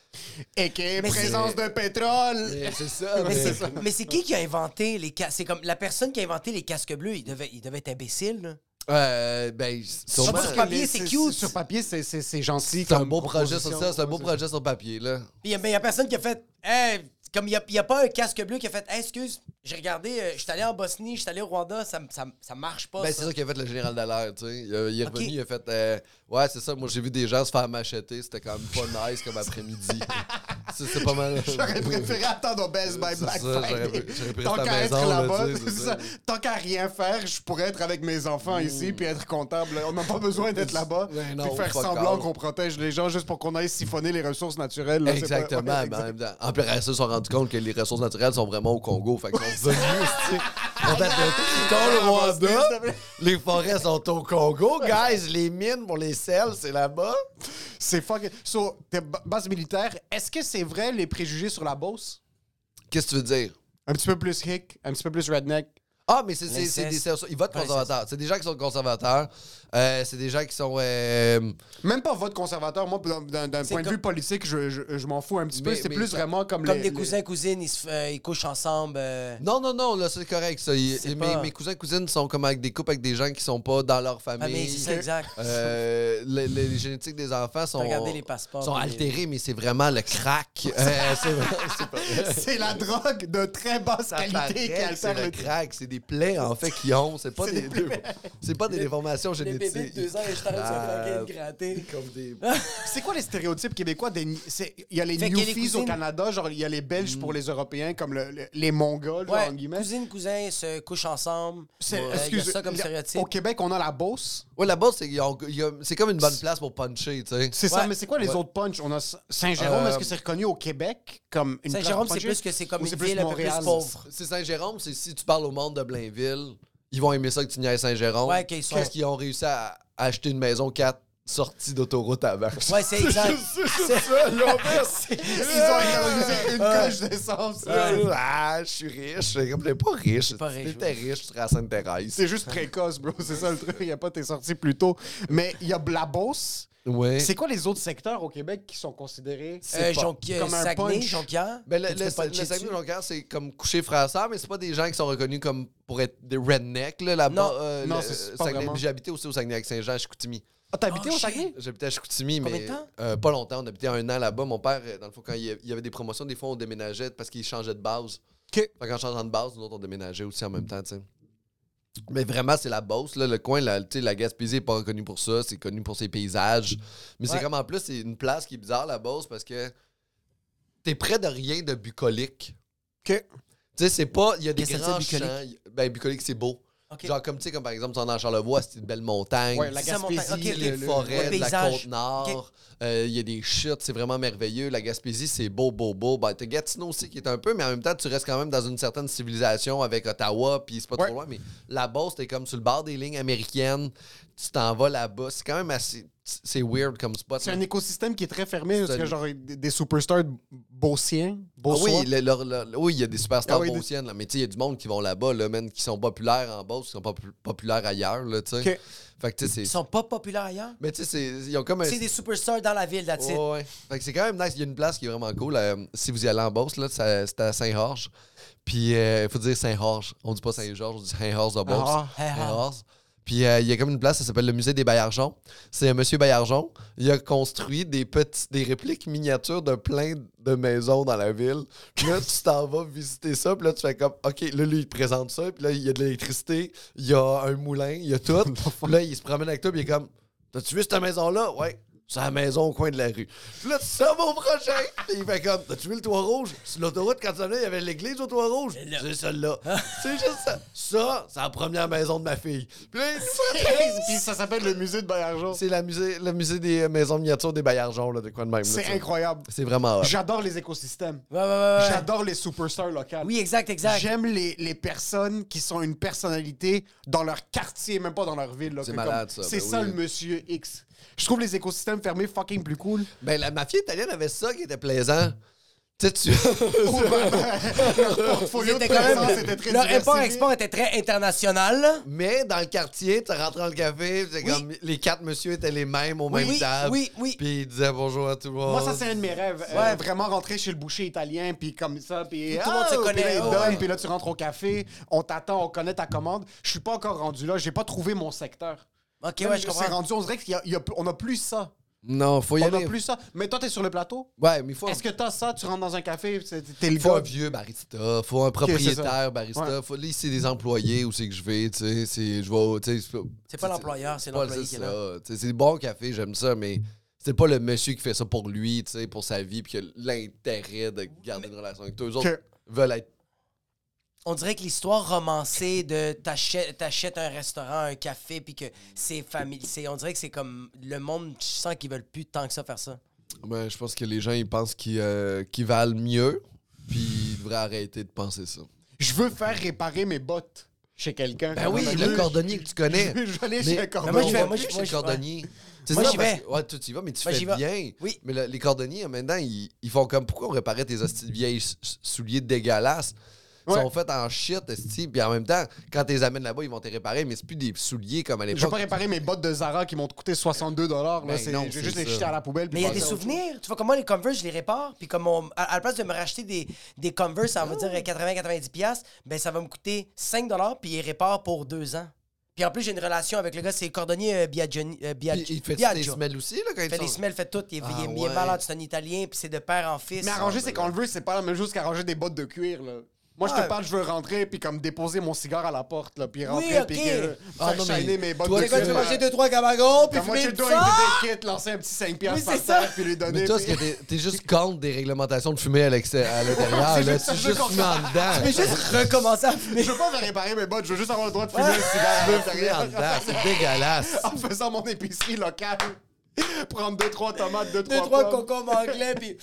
Et que Mais présence de pétrole. c'est ça, [LAUGHS] Mais c'est, mais c'est qui qui a inventé les casques? C'est comme la personne qui a inventé les casques bleus, il devait, il devait être imbécile, là. Euh, ben, sûrement. sur papier, c'est cute. Sur papier, c'est- gentil. C'est un beau projet sur ça, c'est un beau projet sur papier, là. Puis il y, a- ben, il y a personne qui a fait. Hey, comme il n'y a, a pas un casque bleu qui a fait. Hey, excuse, j'ai regardé, euh, je suis allé en Bosnie, je suis allé au Rwanda, ça, ça, ça marche pas. Ben, ça. c'est ça qu'a fait le général Dallaire, tu sais. Il, a- il est revenu, il a fait euh, Ouais, c'est ça, moi j'ai vu des gens se faire macheter, c'était quand même pas nice comme après-midi. [LAUGHS] c'est pas mal. J'aurais préféré attendre au Best Buy Black Friday. Tant qu'à être là-bas, tant qu'à rien faire, je pourrais être avec mes enfants ici puis être comptable. On n'a pas [LAUGHS] besoin d'être là-bas. Ben puis faire semblant qu'on protège les gens juste pour qu'on aille siphonner les ressources naturelles. là, c'est pas- Exactement, ouais, mais en exact. même temps, en plus, ils se sont rendus compte que les ressources naturelles sont vraiment au Congo. Fait qu'ils [LAUGHS] sont venus, tu sais. On date de quand le Rwanda, les forêts sont au Congo, guys. Les mines pour les sels, c'est là-bas. C'est fucking. So, base militaire, est-ce que c'est vrai les préjugés sur la Beauce? Qu'est-ce que tu veux dire? Un petit peu plus hick, un petit peu plus redneck. Ah, mais c'est des ils votent Ouais, conservateurs. C'est des gens qui sont conservateurs. Euh, c'est des gens qui sont. euh, Même pas vote conservateur. Moi, d'un- point de vue politique, je, je- je m'en fous un petit peu. C'est plus ça- vraiment comme, Comme les- des les- cousins, cousines, ils, se f- euh, ils couchent ensemble. euh. Non, non, non, là, c'est correct, ça. Ils- mes, pas- mes cousins cousines sont comme avec des couples avec des gens qui sont pas dans leur Ah, famille. mais c'est ça, exact. Euh, le- le- les génétiques des enfants sont, Regardez les passeports, sont les- altérés, mais c'est vraiment le crack. [LAUGHS] C'est la drogue de très basse Ça qualité qui altère le crack, c'est des plaies en fait qu'ils ont, c'est pas [LAUGHS] des, pas des déformations Les génétiques. Bébés de deux ans, je t'arrête gratter. [LAUGHS] Comme des [LAUGHS] C'est quoi les stéréotypes québécois des c'est- Il y a les Fait a les newfies au cousines. Canada, genre il y a les Belges pour les Européens, comme le- le- les Mongols, genre, Ouais, en guillemets. cousines, cousins se couchent ensemble. C'est- Euh, Il y a excuse- ça comme stéréotype. Au Québec, on a la Beauce. Ouais, ils ont- c'est comme une bonne place pour puncher, tu sais. C'est ça, Ouais. mais c'est quoi les Ouais. autres punchs? On a Saint-Jérôme, Euh, est-ce que c'est reconnu au Québec comme une place Saint-Jérôme, c'est plus que c'est comme une ville un peu plus Montréal? pauvre? C'est Saint-Jérôme, c'est si tu parles au monde de Blainville, ils vont aimer ça que tu niaises Saint-Jérôme. Ouais, qu'ils sont- qu'ils ont réussi à acheter une maison 4 sorties d'autoroute avant. Ouais, c'est exact. [LAUGHS] [LAUGHS] C'est- Ils ont économisé une coche d'essence. Ah, je suis riche. Comme, t'es pas riche. t'étais riche, tu serais à Sainte-Thérèse. C'est juste précoce, bro. C'est ça le truc. Il n'y a pas t'es sorti plus tôt. Mais il y a la Beauce. Ouais. C'est quoi les autres secteurs au Québec qui sont considérés Euh, pas- comme un Saguenay, punch? Jonquière? Ben, le, le, le puncher Saguenay. Jonquière, c'est comme coucher frère mais c'est pas des gens qui sont reconnus comme pour être des rednecks là, là-bas. Non. euh, Non, le- c'est pas Saguenay. vraiment. J'ai habité aussi au Saguenay avec Saint-Jean à Chicoutimi. Ah, t'as habité Oh, au Saguenay? J'habitais à Chicoutimi, Combien mais de temps? euh, pas longtemps. On habitait un an là-bas. Mon père, euh, dans le fond, quand il y avait des promotions, des fois, on déménageait parce qu'il changeait de base. OK. Fait qu'en changeant de base, nous autres, on déménageait aussi en même temps, tu sais. Mais vraiment, c'est la Beauce, là, le coin, la, tu sais, la Gaspésie n'est pas reconnue pour ça, c'est connu pour ses paysages. Mais c'est comme en plus, c'est une place qui est bizarre, la Beauce, parce que t'es près de rien de bucolique. OK. Tu sais, c'est pas. Il y a des grands champs. Ben, bucolique, c'est beau. Genre, comme tu sais, comme par exemple, est en Charlevoix, c'est une belle montagne. Ouais, la Gaspésie, les le- le- forêts le de la paysage. côte nord. Euh, Il y a des chutes, c'est vraiment merveilleux. La Gaspésie, c'est beau, beau, beau. Ben, t'as Gatineau aussi qui est un peu, mais en même temps, tu restes quand même dans une certaine civilisation avec Ottawa, puis c'est pas Ouais. trop loin. Mais la Beauce, t'es comme sur le bord des lignes américaines. Tu t'en vas là-bas. C'est quand même assez. C'est weird comme spot. C'est là. un écosystème qui est très fermé. C'est Parce que un- genre, des superstars beauciens. Ah oui, le- le- le- oui, il y a des superstars Ah oui, des- beauciennes, là. mais tu sais, il y a du monde qui vont là-bas, là, man, qui sont populaires en Beauce, qui sont pas pu- populaires ailleurs, là, tu sais. Ok. Fait que, tu sais, Ils sont pas populaires ailleurs? Mais tu sais, c'est- ils ont comme un... C'est des superstars dans la ville, that's it. Ouais, ouais. Fait que c'est quand même nice. Il y a une place qui est vraiment cool. euh, si vous y allez en Beauce, là, c'est à Saint-Georges. Puis il faut dire Saint-Georges. On dit pas Saint-Georges, on dit Saint-Georges de Beauce. Ah, ah. Saint-Georges. Puis euh, il y a comme une place, ça s'appelle le musée des Baillargeons. C'est un monsieur Baillargeon. Il a construit des petits, des répliques miniatures de plein de maisons dans la ville. Puis là, tu t'en vas visiter ça. Puis là, tu fais comme, OK, là, lui, il te présente ça. Puis là, il y a de l'électricité, il y a un moulin, il y a tout. [LAUGHS] Puis là, il se promène avec toi. Puis il est comme, T'as-tu vu cette maison-là? Ouais. C'est la maison au coin de la rue. Puis là, tu sors mon prochain. Puis il fait comme, t'as-tu vu le toit rouge? Sur l'autoroute, quand tu en as, il y avait l'église au toit rouge. C'est celle-là. c'est juste ça. Ça, c'est la première maison de ma fille. Puis là, Puis ça s'appelle le musée de Bayargeon. c'est la musée, le musée des maisons miniatures des Baillargeons, là, de quoi de même. C'est incroyable. C'est vraiment. J'adore les écosystèmes. Ouais, ouais, ouais. J'adore les superstars locales. Oui, exact, exact. J'aime les, les personnes qui sont une personnalité dans leur quartier, même pas dans leur ville. C'est malade, comme- ça, C'est ben ça oui. le monsieur X. Je trouve les écosystèmes fermés fucking plus cool. Ben, la mafia italienne avait ça qui était plaisant. Tu sais, tu. [LAUGHS] portfolio de quand même- présence était très Leur diversifié. import-export était très international. là. Mais dans le quartier, tu rentres dans le café, c'est Oui. comme les quatre monsieur étaient les mêmes aux Oui, mêmes oui, tables. oui, oui. Puis ils disaient bonjour à tout le monde. Moi, ça, c'est un de mes rêves. Euh, Ouais. vraiment rentrer chez le boucher italien, puis comme ça, puis Tout le monde se puis connaît, là, oh, donne, ouais. puis là, tu rentres au café, on t'attend, on connaît ta commande. Je suis pas encore rendu là, j'ai pas trouvé mon secteur. Ok, ouais, je C'est comprends. rendu, on dirait qu'on a plus ça. Non, faut y On aller. a plus ça. Mais toi, t'es sur le plateau? Ouais, mais il faut, Est-ce que t'as ça? Tu rentres dans un café, c'est- t'es le faut un vieux barista, faut un c'est propriétaire barista. Ouais. Faut, là, c'est des employés où c'est que je vais, tu sais. c'est- Je vais, tu sais. c'est C'est pas l'employeur, c'est l'employé c'est qui est là. C'est des bons cafés, j'aime ça, mais c'est pas le monsieur qui fait ça pour lui, tu sais, pour sa vie, puis qui a l'intérêt de garder une relation avec toi. Eux autres Que- veulent être. On dirait que l'histoire romancée de t'achètes t'achètes un restaurant, un café, puis que c'est familier. c'est- On dirait que c'est comme le monde, je sens qu'ils veulent plus tant que ça faire ça. Ouais, je pense que les gens, ils pensent qu'ils euh, qu'ils valent mieux, puis ils devraient arrêter de penser ça. Je veux faire réparer mes bottes chez quelqu'un. Ben oui, le cordonnier que tu connais. Je veux aller Mais- chez un Mais cordonnier. moi, je vais- va moi, je- chez moi, le je- cordonnier. C'est Moi, ça, j'y parce vais. que- Ouais, toi, tu y vas, mais tu Moi, fais vais. bien. Oui. Mais le- les cordonniers, maintenant, ils, ils font comme pourquoi on réparait tes hosties de vieilles souliers dégueulasses? Ils Ouais. sont faits en shit, esti, puis en même temps, quand tu les amènes là-bas, ils vont te réparer, mais c'est plus des souliers comme à Je vais l'époque. pas réparer mes bottes de Zara qui m'ont coûté 62 dollars. Ben non, Je vais c'est juste les jeter à la poubelle. Mais il y a des souvenirs. Tu vois, comme moi, les Converse, je les répare. Puis comme on- à, à la place de me racheter des, des Converse, ça va dire 80-90$, ben ça va me coûter 5$, puis il répare pour deux ans. Puis en plus, j'ai une relation avec le gars, c'est cordonnier euh, Biaggioni- euh, il fait des semelles aussi, là, quand Il ils fait sont... les semelles, fait tout. Il est, Ah, il est- il est ouais. malade, c'est un Italien, puis c'est de père en fils. Mais arranger ses Converse, c'est pas la même chose qu'arranger des bottes de cuir. Là. Moi, je te parle, je veux rentrer puis comme déposer mon cigare à la porte, là, puis rentrer ok. puis que, Ah, faire shiner mes bottes toi, tu veux manger deux, trois gabagons, puis fumer tu tout dois ça? un kit, lancer un petit 5 piastres Oui, par terre, puis lui donner. Mais toi, puis- ce que t'es juste contre des réglementations de fumer à [LAUGHS] l'intérieur, C'est là. Tu je juste veux fumer en dedans. Mais juste [LAUGHS] recommencer à fumer. Je veux pas faire réparer mes bottes, je veux juste avoir le droit de fumer un cigare à Fumer en l'intérieur. dedans, c'est dégueulasse. [LAUGHS] En faisant mon épicerie locale. [LAUGHS] Prendre 2-3 tomates, 2-3 Deux, trois concombres anglais, puis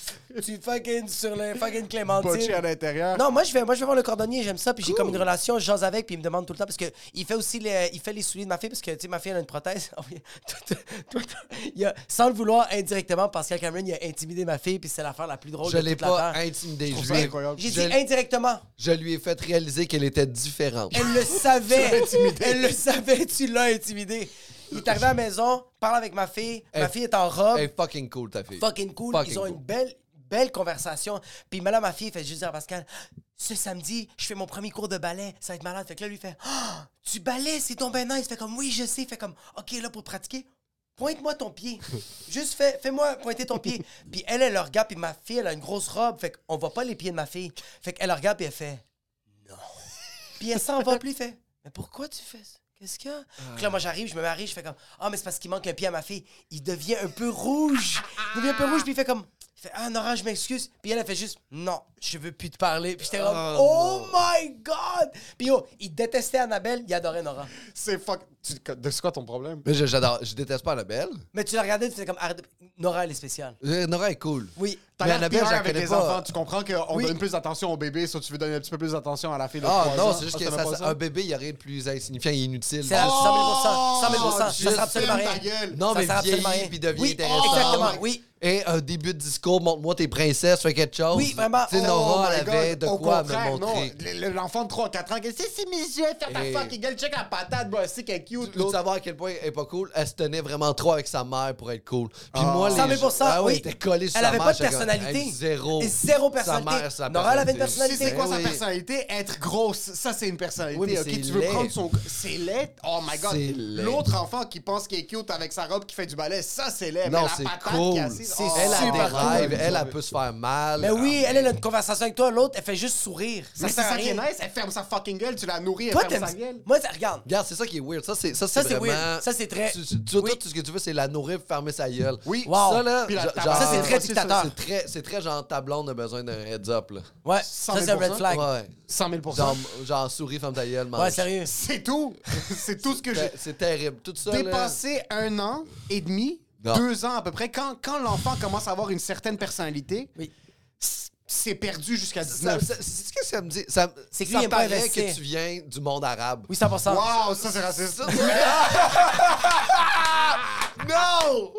tu fucking sur le fucking Botché clémentine. à l'intérieur. Non, moi je vais, moi je vais voir le cordonnier, j'aime ça, puis j'ai comme une relation, je jase avec, puis il me demande tout le temps parce que il fait aussi les, il fait les souliers de ma fille parce que tu sais ma fille elle a une prothèse. [LAUGHS] Il a, sans le vouloir indirectement, Pascal Cameron il a intimidé ma fille, puis c'est l'affaire la plus drôle Je de l'ai toute la pas Je lui. J'ai je- dit indirectement. Je lui ai fait réaliser qu'elle était différente. Elle le [LAUGHS] savait. Elle le savait, tu l'as intimidé. Il est arrivé à la maison, parle avec ma fille, ma fille est en robe. Elle est fucking cool, ta fille. fucking cool. Fucking Ils ont cool. une belle, belle conversation. Puis là, ma fille fait juste dire à Pascal, ce samedi, je fais mon premier cours de ballet. Ça va être malade. Fait que là, lui fait, Ah, tu balais, c'est ton ben nice. Fait comme, oui, je sais. Fait comme, OK, là, pour pratiquer, pointe-moi ton pied. [LAUGHS] Juste fais, fais-moi pointer ton pied. Puis elle, elle le regarde. Puis ma fille, elle a une grosse robe. Fait qu'on voit pas les pieds de ma fille. Fait qu'elle le regarde, puis elle fait, non. Puis elle s'en va plus. Fait, mais pourquoi tu fais ça? Qu'est-ce qu'il y a? Puis là, moi, j'arrive, je me marie, je fais comme, ah, mais c'est parce qu'il manque un pied à ma fille. Il devient un peu rouge. Il devient un peu rouge, puis il fait comme, Il fait Ah, Nora, je m'excuse. Puis elle, a fait juste Non, je veux plus te parler. Puis j'étais comme Oh, my God. Puis yo, il détestait Annabelle, il adorait Nora. C'est fuck. Tu- C'est quoi ton problème? Mais je- j'adore. Je déteste pas Annabelle. Mais tu la regardais, tu faisais comme Arrête Nora, elle est spéciale. Euh, Nora est cool. Oui. T'as pire avec les pas. enfants. Tu comprends qu'on Oui. donne plus d'attention au bébé, soit tu veux donner un petit peu plus d'attention à la fille de Ah 3 non, ans. c'est juste Ah, que t'aimais ça- pas ça- un bébé, il n'y a rien de plus insignifiant et inutile. C'est la- 100 000 100 000 Ça sert absolument rien. ta gueule. Non, Ça mais vieillis rien. puis deviens Oui, intéressant. exactement, Oh oui. Et un début de discours, montre-moi tes princesses, fais quelque chose. Oui, vraiment. Tu sais, Oh Nora, elle avait God. de Au quoi me contraire, montrer. L'enfant de 3-4 ans, qu'est-ce que c'est mes yeux, faire ta fucking gueule, check la patate, bro, c'est qu'elle est cute. Tu savoir à quel point elle est pas cool? Elle se tenait vraiment trop avec sa mère pour être cool. Puis Ah. moi, les 100 000 ah oui. elle était collée sur Elle sa avait mère, pas de j'étais comme, personnalité. hey, zéro. Et zéro Sa personnalité. mère, sa Nora, elle avait une personnalité. c'est quoi Ben sa personnalité? Être grosse, ça c'est une personnalité. Oui, mais ok, c'est tu veux laid. prendre son. C'est laid? Oh my god. C'est laid. L'autre enfant qui pense qu'il est cute avec sa robe qui fait du ballet, ça c'est laid. Non, c'est cool. oh, Elle a des cool. rêves, elle, elle peut se faire mal. Mais oui, elle, elle a une conversation avec toi, l'autre, elle fait juste sourire. Ça Mais c'est sert à ça qui est rien. nice, elle ferme sa fucking gueule, tu la nourris, elle Toi, ferme sa gueule. Moi, regarde. Regarde, c'est ça qui est weird. Ça, c'est, vraiment... Ça, c'est très- tout ce que tu veux, c'est la nourrir, fermer sa gueule. Oui. Ça, là, Ça, c'est très ça, dictateur. C'est très, c'est très genre ta blonde a besoin d'un heads up, là. Ouais, 100 ça, 000 c'est un red flag. Ouais. 100 000 Genre, genre souris, ferme ta gueule, mange. Ouais, sérieux. C'est tout. c'est tout ce que j'ai. C'est- C'est terrible. Tout ça, là... Dépassé un an et demi, Non. deux ans à peu près, quand, quand l'enfant commence à avoir une certaine personnalité, Oui. c- c'est perdu jusqu'à Ça, 19. ça- c'est ce que ça me dit. Ça, C'est que ça lui, il aime pas paraît investir. que tu viens du monde arabe. Oui, 100%. Wow, ça c'est raciste. Ça, non!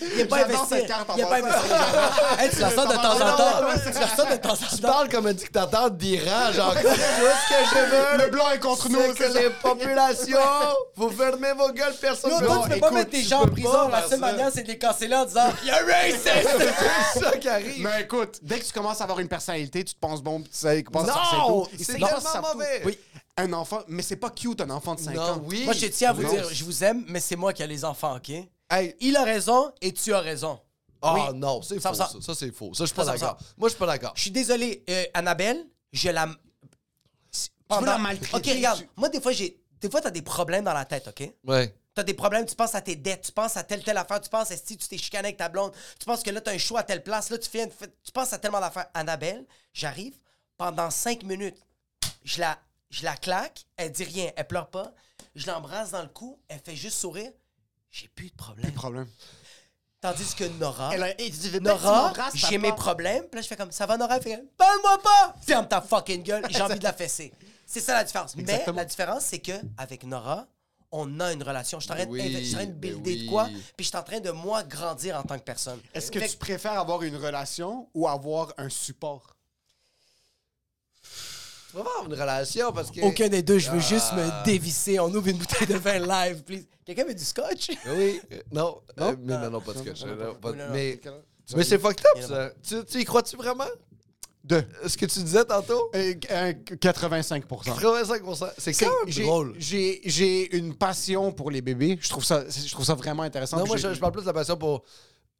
Il est pas investi. Il est pas investi. Hey, tu la sors de temps en temps. Tu la sors de temps en Tu temps. parles comme un dictateur d'Iran, genre, [LAUGHS] tout ce que je veux, Le blanc est contre nous, que les populations, vous fermez vos gueules, personne ne toi, tu peux pas mettre tes tu gens en prison. La seule manière, c'est de les canceller en disant You're racist! [LAUGHS] C'est ça qui arrive. Mais écoute, dès que tu commences à avoir une personnalité, tu te penses bon, tu sais, tu penses Non, que c'est. Il tellement il mauvais. Oui. Un enfant, mais c'est pas cute un enfant de 5 Non, ans. oui. Moi, je tiens à vous Non. dire, je vous aime, mais c'est moi qui ai les enfants, OK? Hey, Il a raison et tu as raison. Ah Oui. non, c'est Ça faux, ça. c'est faux. Ça, je suis pas d'accord. Moi, je suis pas d'accord. Je suis désolé, euh, Annabelle, je la. veux la maltraiter, Ok, regarde, tu- moi, des fois, j'ai. Des fois, t'as des problèmes dans la tête, OK? Ouais. T'as des problèmes, tu penses à tes dettes, tu penses à telle, telle affaire, tu penses, si tu t'es chicané avec ta blonde, tu penses que là, t'as un choix à telle place, là, tu fais, une- tu penses à tellement d'affaires. Annabelle, j'arrive, pendant cinq minutes, je la, je la claque, elle dit rien, elle pleure pas, je l'embrasse dans le cou, elle fait juste sourire, j'ai plus de problème. Problème. Tandis que Nora, Elle a- tu Nora, j'ai mes problèmes, puis là, je fais comme, ça va, Nora? Elle fait, parle-moi pas! Ferme ta fucking gueule, j'ai envie de la fesser. C'est ça la différence. Exactement. Mais la différence, c'est que avec Nora, on a une relation. Je suis en train de- Oui, je suis en train de builder ben oui. de quoi, puis je suis en train de, moi, grandir en tant que personne. Est-ce que Fait tu préfères avoir une relation ou avoir un support? Tu vas avoir une relation parce que. Aucun des deux, je veux juste Ah. me dévisser. On ouvre une bouteille de vin live, please. Quelqu'un veut du scotch? [LAUGHS] Oui. euh, Non. euh, mais Ah. non, non, pas de scotch. non, non, pas- non, non. Mais. Mais c'est fucked up, ça. Tu, tu y crois-tu vraiment? Deux. Ce que tu disais tantôt? Euh, euh, 85 85%. C'est C'est- quand même drôle. J'ai j'ai une passion pour les bébés. Je trouve ça, je trouve ça vraiment intéressant. Non, moi, je, je parle plus de la passion pour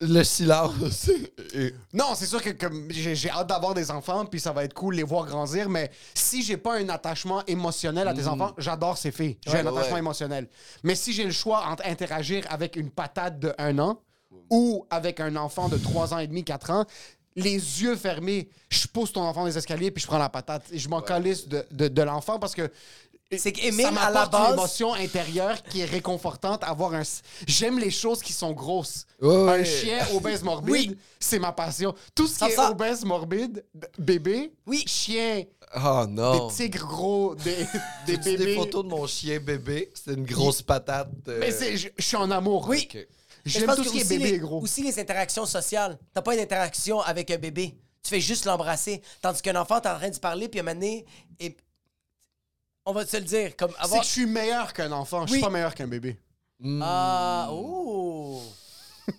le silence. Et- Non, c'est sûr que j'ai hâte d'avoir des enfants, puis ça va être cool les voir grandir, mais si j'ai pas un attachement émotionnel à tes enfants, j'adore ces filles. J'ai Ouais, un attachement ouais. émotionnel. Mais si j'ai le choix entre interagir avec une patate de un an ou avec un enfant de 3 ans et demi, 4 ans, les yeux fermés, je pousse ton enfant des escaliers puis je prends la patate. Et je m'en calisse de, de, de l'enfant parce que C'est qu'Émile, ça à la m'apporte une base- émotion intérieure qui est réconfortante. Avoir un, j'aime les choses qui sont grosses. Ouais, Un chien obèse morbide, Oui. c'est ma passion. Tout ce qui Ça est obèse morbide, bébé, Oui. chien, Oh des non. tigres gros, des, [LAUGHS] des bébés. des photos de mon chien bébé? C'était une grosse patate. euh, Mais c'est- je suis en amour. Oui. ok. Mais je J'aime tout ce qui est bébé les- gros. Aussi les interactions sociales. T'as pas une interaction avec un bébé. Tu fais juste l'embrasser. Tandis qu'un enfant, t'es en train de parler, puis à un moment donné, et... on va te le dire. Comme C'est avoir... que je suis meilleur qu'un enfant. Je Oui. suis pas meilleur qu'un bébé. Ah, oh! [LAUGHS]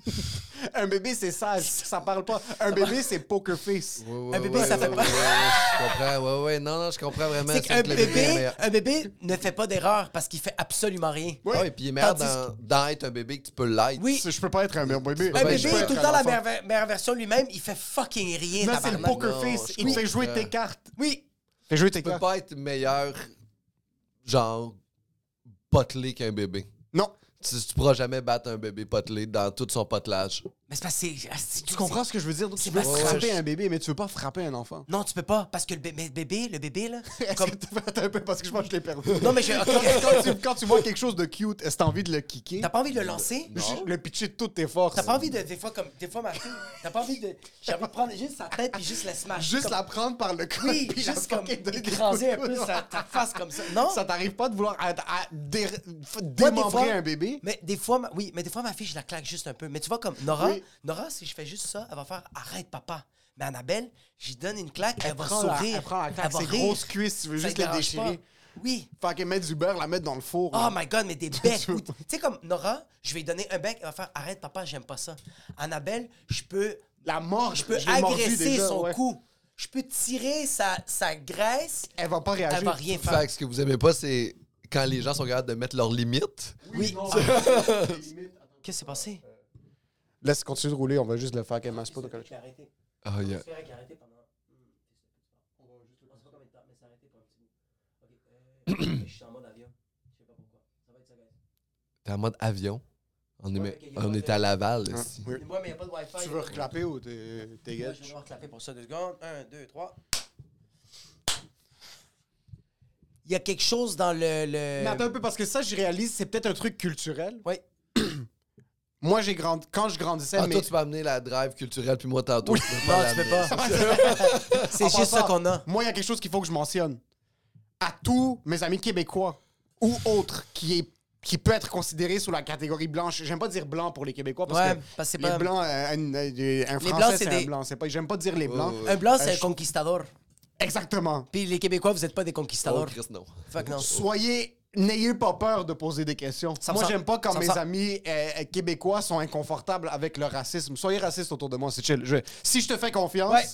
Un bébé, c'est sage. Ça parle pas. Un bébé, c'est poker face. Ouais, ouais, Un bébé, ouais, ça ouais, fait ouais, pas- ouais, Je comprends. Ouais, ouais. Non, non, je comprends vraiment. C'est qu'un que le est bébé, meilleur. un bébé ne fait pas d'erreur parce qu'il fait absolument rien. Oui. Ah oui, puis il est meilleur Tandis dans, dans être un bébé que tu peux l'être. Oui, Je peux pas être un meilleur bébé. un ben, bébé est tout le temps la enfant. meilleure, meilleure version de lui-même. Il fait fucking rien, Non, c'est le tabarnak. poker Non, face. je Il te fait jouer tes cartes. Oui, Fais jouer tes Tu peux cartes. pas être meilleur, genre, potelé qu'un bébé. Non. Tu, tu pourras jamais battre un bébé potelé dans tout son potelage. Mais c'est parce que c'est- ah, c'est- Tu comprends ce que je veux dire? Tu C'est veux frapper un bébé, mais tu veux pas frapper un enfant. Non, tu peux pas. Parce que le bé- mais le bébé, le bébé, là. [LAUGHS] comme... Attends un peu, parce que je pense que je l'ai perdu? Non, mais je. ok, [LAUGHS] quand, tu, quand tu vois quelque chose de cute, est-ce que t'as envie de le kicker? T'as pas envie de le lancer? Juste Le pitcher de toutes tes forces. T'as pas envie de. Des fois, comme. Des fois, ma fille. T'as pas envie de. J'ai envie de prendre juste sa tête puis juste la smash. Juste comme- la prendre par le col. Oui, [LAUGHS] puis la juste comme fucking donner des écraser un coups de peu coude. sa, ta face comme ça. Non? Ça t'arrive pas de vouloir à- à dé- f- Moi, des démembrer fois- un bébé? Mais des fois, ma- oui, mais des fois, ma fille, je la claque juste un peu. Mais tu vois, comme Nora, Oui. Nora, si je fais juste ça, elle va faire arrête, papa. Mais Annabelle, j'y donne une claque, elle, va la- sourire. elle prend la claque, va ses rire. grosses cuisses, tu veux Ça juste les déchirer. pas. Oui. Fait qu'elle met du beurre, la mettre dans le four. là. Oh my god, mais des [LAUGHS] becs. Tu sais, comme Nora, je vais lui donner un bec, elle va faire arrête, papa, j'aime pas ça. Annabelle, je peux, La mort, je peux agresser déjà, son ouais. cou. Je peux tirer sa, sa graisse, Elle va pas réagir. elle va rien faire. Fait que ce que vous aimez pas, c'est quand les gens sont capables de mettre leurs limites. Oui. [LAUGHS] Qu'est-ce qui s'est passé? Laisse continuer de rouler, on va juste le faire qu'elle masse pas. Ah, yeah. Ok, euh, [COUGHS] je suis en mode avion. Je sais pas pourquoi. Ça va être ça, guys. T'es en mode avion? On, est, Ouais, a on est à Laval, ici. Oui. Moi, mais il n'y a pas de Wi-Fi. Tu veux reclapper ou t'es gay? Je vais devoir clapper pour ça deux secondes. Un, deux, trois. Il y a quelque chose dans le. le... Mais attends un peu, parce que ça, je réalise, c'est peut-être un truc culturel. Oui. Moi, j'ai grandi... quand je grandissais, Ah, mais... toi, tu peux amener la drive culturelle, puis moi, tantôt, Oui. Non, tu peux pas. [LAUGHS] C'est juste ça qu'on a. Moi, il y a quelque chose qu'il faut que je mentionne. À tous mes amis québécois ou autres qui, est, qui peut être considéré sous la catégorie blanche, j'aime pas dire blanc pour les Québécois parce Ouais, que parce que c'est les pas- blancs, euh, un, euh, un blancs, français, c'est c'est un des- blanc. C'est pas, j'aime pas dire les blancs. Un blanc, Euh, c'est un je- conquistador. Exactement. Puis les Québécois, vous n'êtes pas des Oh, conquistadors. Chris, non. Fait que non. Soyez, n'ayez pas peur de poser des questions. Ça Moi, j'aime pas quand mes amis euh, euh, québécois sont inconfortables avec le racisme. Soyez racistes autour de moi, c'est chill. Je- si je te fais confiance, Ouais.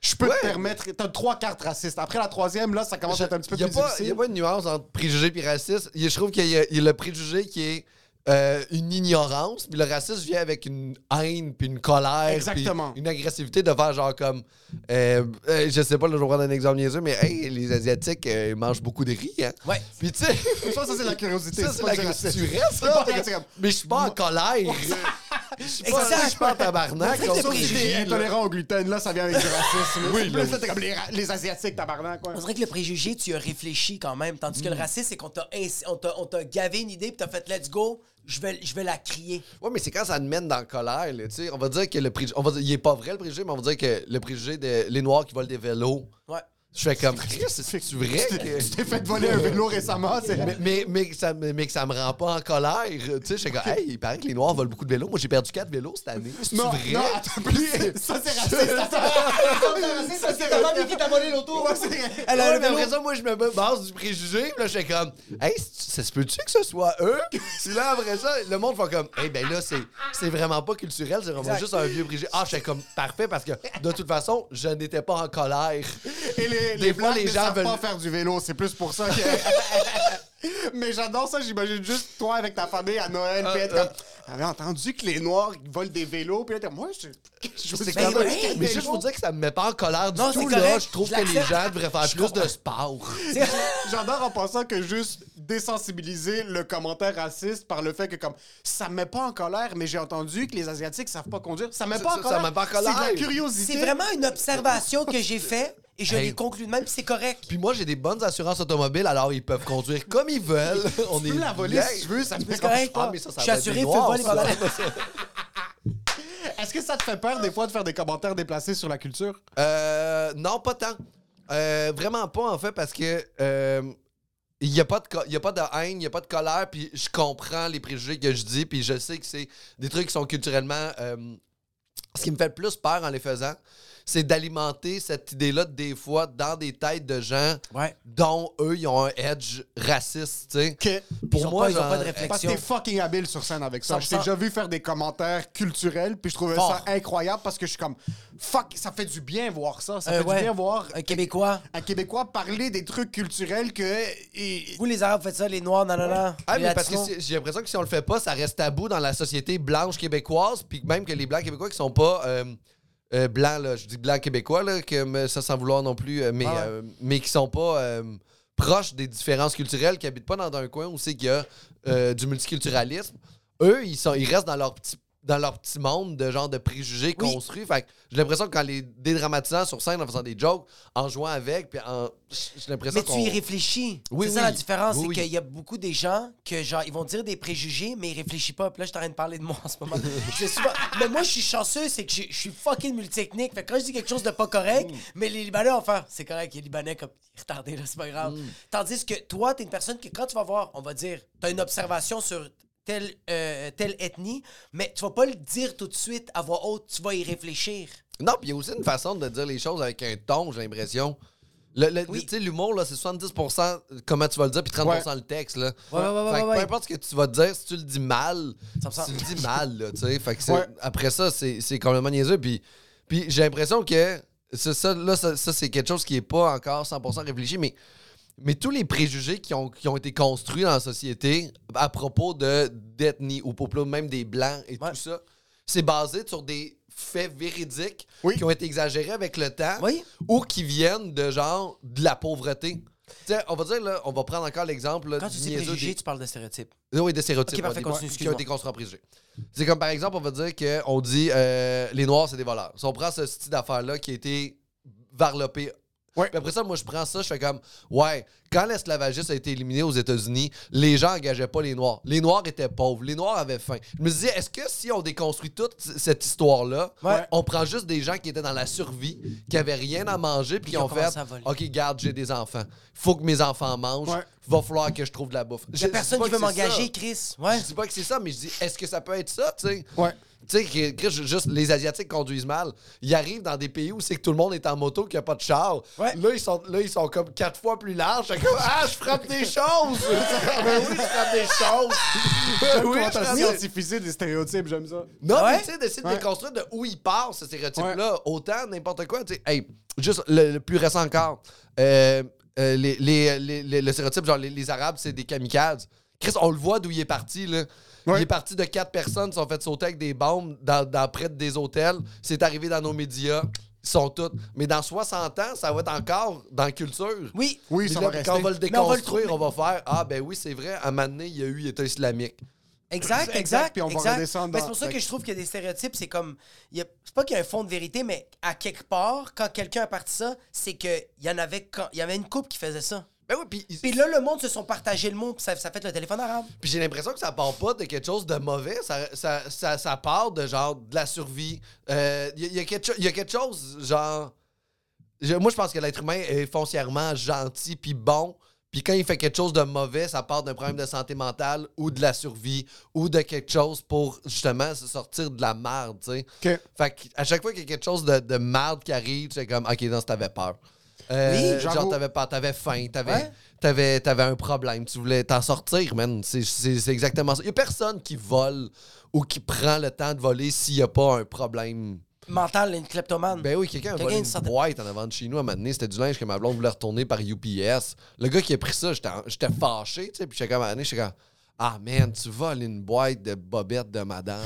je peux te permettre. T'as trois cartes racistes. Après la troisième, là, ça commence à être un petit peu Il y a plus pas- difficile. Il n'y a pas une nuance entre préjugé et a- Je trouve qu'il y a le préjugé qui est euh, une ignorance, puis le racisme vient avec une haine, puis une colère, Exactement. puis une agressivité de faire genre comme... euh, euh, je sais pas, là, je vais prendre un exemple niaiseux, mais hey, les Asiatiques, euh, ils mangent beaucoup de riz, hein? Ouais. Puis tu sais... [LAUGHS] Ça, ça, c'est la curiosité. Ça, c'est la comme, Mais je suis pas en colère. Je suis pas, pas en tabarnak. Sauf si t'es intolérant au gluten, là, ça vient avec du racisme. Oui, là, t'es comme les, Asiatiques, tabarnak, quoi. On dirait que le préjugé, tu y as réfléchi quand même. Tandis que le racisme, c'est qu'on t'a ins- on t'a- on t'a gavé une idée puis t'as fait let's go, je vais, je vais la crier. Ouais, mais c'est quand ça te mène dans la colère, là. On va dire que le préjugé... On va dire, il est pas vrai, le préjugé, mais on va dire que le préjugé des les Noirs qui volent des vélos... Ouais. Je fais comme, Chris, c'est-tu vrai que... Tu t'es fait voler un vélo récemment, c'est... Mais, mais, mais, que ça, me- mais que ça me rend pas en colère. Tu sais, je suis comme, hey, il paraît que les Noirs volent beaucoup de vélos. Moi, j'ai perdu 4 vélos cette année. C'est vrai? non, attends, plus. Ça, c'est raciste. Ça, c'est raciste. qui t'a volé l'auto. C'est- Elle a après ça, moi, je me base du préjugé. Puis là, je fais comme, hey, ça se peut-tu que ce soit eux? Puis là, après ça, le monde fait comme, hey, ben là, c'est c'est vraiment pas culturel. C'est vraiment juste un vieux préjugé. Ah, je fais comme, parfait, parce que de toute façon, je n'étais pas en colère. Et les, Des les fois, Blancs les gens veulent- pas faire du vélo, c'est plus pour ça que... [LAUGHS] Mais j'adore ça, j'imagine juste toi avec ta famille à Noël, puis être euh. comme... J'avais entendu que les Noirs volent des vélos, puis être moi, je... je C'est je- je- mais juste pour dire que ça me met pas en colère du Non, tout, là. Je trouve Je que les gens devraient faire plus de sport. [LAUGHS] J'adore en pensant que juste désensibiliser le commentaire raciste par le fait que comme ça me met pas en colère, mais j'ai entendu que les Asiatiques savent pas conduire. Ça me met pas en ça- colère. ça met pas en C'est de la colère. curiosité. C'est vraiment une observation que j'ai faite et je Hey. l'ai conclue de même, puis c'est correct. Puis moi, j'ai des bonnes assurances automobiles, alors ils peuvent conduire comme ils veulent. [LAUGHS] On Tu peux la voler bien. si tu veux, ça me fait correct. Ah, mais ça, ça je suis va être assuré, Est-ce que ça te fait peur des fois de faire des commentaires déplacés sur la culture? Euh, non, pas tant. Euh, vraiment pas, en fait, parce que euh, il n'y a, pas de co- il y a pas de haine, il n'y a pas de colère, puis je comprends les préjugés que je dis, puis je sais que c'est des trucs qui sont culturellement... euh, ce qui me fait le plus peur en les faisant, c'est d'alimenter cette idée-là, des fois, dans des têtes de gens Ouais. dont eux, ils ont un edge raciste, tu sais. Que... Pour Ils moi, pas- ils ont genre, pas de Parce que réflexion. t'es fucking habile sur scène avec ça. Je t'ai 100%. déjà vu faire des commentaires culturels, puis je trouvais Fort. ça incroyable parce que je suis comme fuck, ça fait du bien voir ça. Ça Euh, fait ouais. du bien voir Un Québécois. un Québécois parler des trucs culturels que. et- Vous, les Arabes, faites ça, les Noirs, non, non, non. Ah, mais parce que j'ai l'impression que si on le fait pas, ça reste tabou dans la société blanche québécoise, puis même que les blancs québécois qui sont pas euh, euh, blancs, là, je dis blancs québécois, là, que, mais ça sans vouloir non plus, euh, mais, Ah ouais. euh, mais qui sont pas euh, proches des différences culturelles, qui habitent pas dans un coin où c'est qu'il y a du multiculturalisme. Eux, ils, sont, ils restent dans leur petit dans leur petit monde de genre de préjugés construits. Fait j'ai l'impression que quand les dédramatisant sur scène en faisant des jokes, en jouant avec, puis en... j'ai l'impression Mais tu y réfléchis. Oui, c'est ça la différence, c'est qu'il y a beaucoup des gens que genre ils vont dire des préjugés, mais ils réfléchissent pas. Puis là, je t'arrête de parler de moi en ce moment. [LAUGHS] Mais moi, je suis chanceux, c'est que je suis fucking multitechnique. Fait que quand je dis quelque chose de pas correct, mm. mais les Libanais vont faire, c'est correct, les Libanais comme retardés là, c'est pas grave. Mm. Tandis que toi, t'es une personne que quand tu vas voir, on va dire, t'as une observation sur telle, euh, telle ethnie, mais tu vas pas le dire tout de suite à voix haute, tu vas y réfléchir. Non, puis il y a aussi une façon de dire les choses avec un ton, j'ai l'impression. Le, Tu sais, l'humour, là, c'est 70% comment tu vas le dire, puis 30% le texte, là. Ouais, ouais, ouais, peu importe ce que tu vas dire, si tu le dis mal, tu le dis mal, là, tu sais. Fait que après ça, c'est complètement niaiseux. Puis, puis j'ai l'impression que ça, là, ça, c'est quelque chose qui est pas encore 100% réfléchi, mais mais tous les préjugés qui ont, qui ont été construits dans la société à propos de d'ethnie ou pour même des blancs et tout ça, c'est basé sur des faits véridiques qui ont été exagérés avec le temps ou qui viennent de genre de la pauvreté. on va dire, là, on va prendre encore l'exemple. Quand tu dis préjugés, tu parles de stéréotypes. Oui, des stéréotypes qui ont été construits en préjugés. C'est comme par exemple, on va dire qu'on dit euh, les Noirs, c'est des voleurs. Si on prend ce style d'affaires-là qui a été varlopé puis après ça, moi, je prends ça, je fais comme, ouais, quand l'esclavagisme a été éliminé aux États-Unis, les gens engageaient pas les Noirs. Les Noirs étaient pauvres, les Noirs avaient faim. Je me disais, est-ce que si on déconstruit toute cette histoire-là, on prend juste des gens qui étaient dans la survie, qui avaient rien à manger, puis qui ont fait, OK, garde, j'ai des enfants. Faut que mes enfants mangent. Va falloir que je trouve de la bouffe. Il personne qui veut m'engager, Chris. Ouais. Je dis pas que c'est ça, mais je dis, est-ce que ça peut être ça, tu sais? Ouais. Tu sais, juste les Asiatiques conduisent mal. Ils arrivent dans des pays où c'est que tout le monde est en moto, qu'il n'y a pas de char. Là, ils sont, là, ils sont comme quatre fois plus larges. Comme, ah, je frappe des choses! [LAUGHS] ben oui, je frappe des choses! [LAUGHS] oui, je scientifique des stéréotypes, j'aime ça. Non, mais tu sais, d'essayer de déconstruire de où ils partent, ce stéréotype-là. Autant, n'importe quoi. Tu sais, hey, juste le, plus récent encore. Euh, euh, les, les, les, le stéréotype, genre les, Arabes, c'est des kamikazes. Chris, on le voit d'où il est parti, là. Il est parti de quatre personnes qui sont fait sauter avec des bombes dans, près des hôtels. C'est arrivé dans nos médias. Ils sont toutes. Mais dans 60 ans, ça va être encore dans la culture. Oui. Oui, ça va Quand on va le déconstruire, on va, faire Ah, ben oui, c'est vrai, à un moment donné, il y a eu État islamique. Exact, exact. Puis on va redescendre C'est pour ça que je trouve qu'il y a des stéréotypes. C'est comme. C'est pas qu'il y a un fond de vérité, mais à quelque part, quand quelqu'un a parti ça, c'est qu'il y en avait. Il y avait une couple qui faisait ça. Ben oui, puis, là, le monde se sont partagés le mot, ça, ça fait le téléphone arabe. Puis j'ai l'impression que ça part pas de quelque chose de mauvais, ça, ça, ça, part de genre de la survie. Il euh, y, a quelque y a quelque chose, genre. moi, je pense que l'être humain est foncièrement gentil puis bon. Puis quand il fait quelque chose de mauvais, ça part d'un problème de santé mentale ou de la survie ou de quelque chose pour justement se sortir de la merde, tu sais. Fait à chaque fois qu'il y a quelque chose de, de merde qui arrive, c'est comme, OK, non, t'avais peur. Euh, oui, genre, t'avais, pas, t'avais faim, t'avais, t'avais, t'avais un problème, tu voulais t'en sortir, man. C'est, c'est, exactement ça. Il y a personne qui vole ou qui prend le temps de voler s'il n'y a pas un problème mental, une kleptomane. Ben oui, quelqu'un a volé une, boîte en avant de chez nous à un moment donné. C'était du linge que ma blonde voulait retourner par UPS. Le gars qui a pris ça, j'étais, j'étais fâché, tu sais. Puis j'étais comme à un j'étais comme Ah, man, tu voles une boîte de bobettes de madame.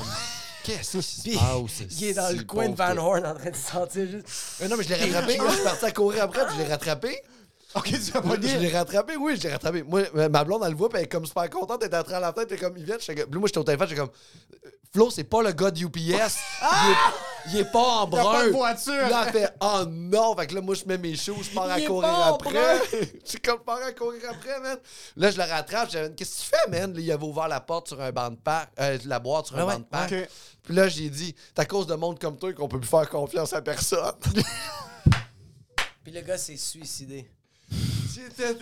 Qu'est-ce qui se passe? Il est dans le coin de Van Horn en train de se sentir juste. Mais non, mais je l'ai rattrapé. je suis parti à courir après, puis je l'ai rattrapé. Ok, tu vas pas Je l'ai rattrapé, oui, je l'ai rattrapé. Moi, ma blonde, elle le voit, puis elle est comme super contente, elle est entrée à la tête, elle est comme, ils viennent. Moi, j'étais au téléphone, j'étais comme, Flo, c'est pas le gars de UPS. Il, est, pas en brun. Il a pas de voiture. Là, elle fait, oh non. Fait que là, moi, je mets mes shoes, je pars à courir après. [LAUGHS] Je comme, pars à courir après, man. Là, je le rattrape, j'ai qu'est-ce que tu fais, man? il avait ouvert la porte sur un banc de parc, euh, la boîte sur un banc de parc. Puis là, j'ai dit, c'est à cause de monde comme toi qu'on peut plus faire confiance à personne. [LAUGHS] Puis le gars s'est suicidé.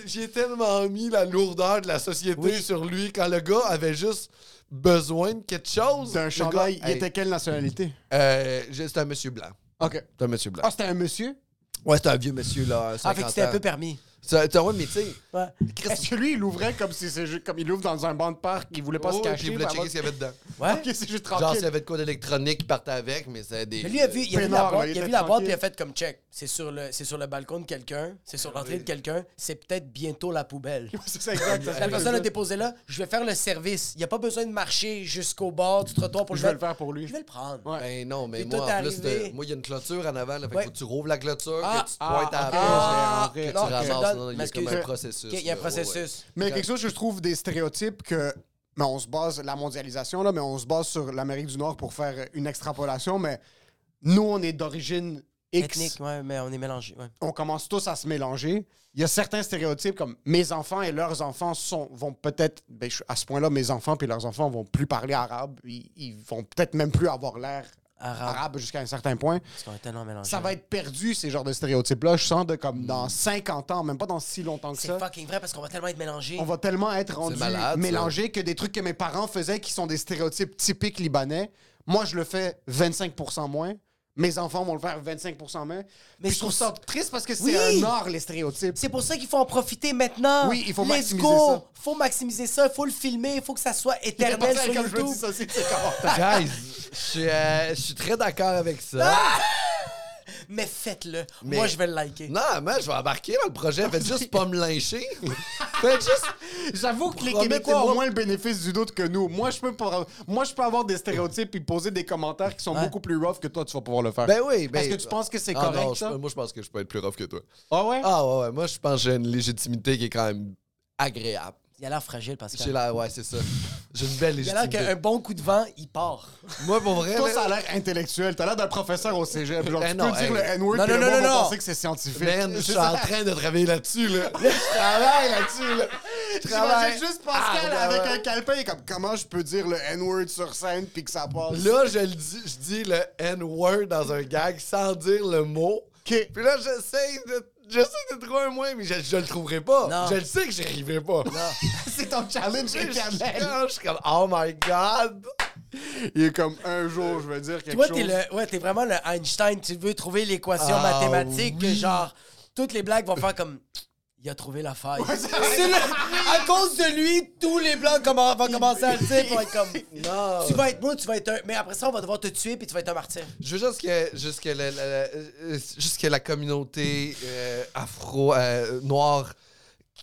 J'ai tellement mis la lourdeur de la société sur lui quand le gars avait juste besoin de quelque chose. D'un chandail. il était quelle nationalité? Euh, c'était un monsieur blanc. OK. C'était un monsieur blanc. Ah, c'était un monsieur? Ouais, c'était un vieux monsieur, là. Ah, fait que c'était un peu permis. Ça, ouais, mais tu sais. Ouais. Est-ce que lui, il ouvrait comme si c'est juste comme il ouvre dans un banc de parc, il voulait pas se cacher. Il voulait checker ce qu'il y avait dedans. Ouais. ok, c'est juste tranquille. Genre, s'il y avait de quoi d'électronique, il partait avec, mais c'est des. Mais lui, il a vu, il a vu la boîte, il a vu la boîte, puis il a fait comme check. C'est sur le, c'est sur le balcon de quelqu'un, c'est sur l'entrée de quelqu'un, c'est peut-être bientôt la poubelle. [LAUGHS] c'est ça, exact. La personne a déposé là, je vais faire le service. Il n'y a pas besoin de marcher jusqu'au bord du trottoir pour je vais le faire pour lui. Je vais le prendre. Ben non, mais moi, en plus, moi, il y a une clôture en avant, là, fait que tu rouvres la clôture, que tu pointes à la que tu ramasses. Il y a comme un processus. Il y a un processus. Mais quelque chose que je trouve des stéréotypes que mais on se base, la mondialisation, là, mais on se base sur l'Amérique du Nord pour faire une extrapolation, mais nous, on est d'origine X. Ethnique, ouais, mais on est mélangé. Ouais. On commence tous à se mélanger. Il y a certains stéréotypes comme mes enfants et leurs enfants sont, vont peut-être, ben, à ce point-là, mes enfants et leurs enfants vont plus parler arabe. Ils, ils vont peut-être même plus avoir l'air Arabe. arabe jusqu'à un certain point. Ça va être perdu, ces genres de stéréotypes-là. Je sens de comme dans 50 ans, même pas dans si longtemps que C'est ça. fucking vrai parce qu'on va tellement être mélangé. On va tellement être rendu mélangé que des trucs que mes parents faisaient qui sont des stéréotypes typiques libanais, moi je le fais 25% moins. Mes enfants vont le faire 25% moins. Mais je c'est trouve pour ça triste parce que c'est Oui! un art, les stéréotypes. C'est pour ça qu'il faut en profiter maintenant. Oui, il faut Let's maximiser go. ça. faut maximiser ça. Il faut le filmer. Il faut que ça soit éternel sur je YouTube. dis ça. [LAUGHS] Guys, je suis, euh, je suis très d'accord avec ça. Mais faites-le. Mais- Moi, je vais le liker. Non, moi, je vais embarquer dans le projet. Faites juste pas me lyncher. [LAUGHS] Faites juste. J'avoue que les Québécois ont moins le bénéfice du doute que nous. Moi, je peux, moi, je peux avoir des stéréotypes et poser des commentaires qui sont Ouais. beaucoup plus rough que toi, tu vas pouvoir le faire. Ben oui, ben. Est-ce que tu penses que c'est Ah correct, non, je- ça? moi, je pense que je peux être plus rough que toi. Ah ouais? Ah ouais, ouais. Moi, je pense que j'ai une légitimité qui est quand même agréable. Il a l'air fragile, J'ai Pascal. l'air, ouais, c'est ça. J'ai une belle Il a l'air légitimité. qu'un bon coup de vent, il part. Moi, pour vrai. Toi, ça a l'air intellectuel. T'as l'air d'un professeur au cégep. Genre, Ben tu non, peux dire le N-word Non, non, non, non, penser que c'est scientifique. Man, je suis en train de travailler là-dessus, là. [LAUGHS] Je travaille là-dessus, là. travaille. J'imagine juste Pascal Ah, avec un calepin, comme comment je peux dire le N-word sur scène puis que ça passe? Là, je le dis, je dis le N-word dans un gag sans dire le mot. Puis là, j'essaie de. J'essaie de trouver un moyen, mais je, je le trouverai pas. Non. Je le sais que j'y arriverai pas. [LAUGHS] c'est ton challenge Je, je- éternel. je suis comme, oh my god. Il est comme un jour, je vais dire quelque Toi, chose. t'es le, ouais, t'es vraiment le Einstein. Tu veux trouver l'équation Ah, mathématique que oui. genre toutes les blagues vont faire comme. Il a trouvé la faille. C'est [LAUGHS] le- à cause de lui, tous les blancs commen- vont commencer à le dire pour être comme. [LAUGHS] Non. Tu vas être moi, tu vas être un. Mais après ça, on va devoir te tuer puis tu vas être un martyr. Je veux juste que, juste que, la, la- la- euh, juste que la communauté euh, afro, euh, noire,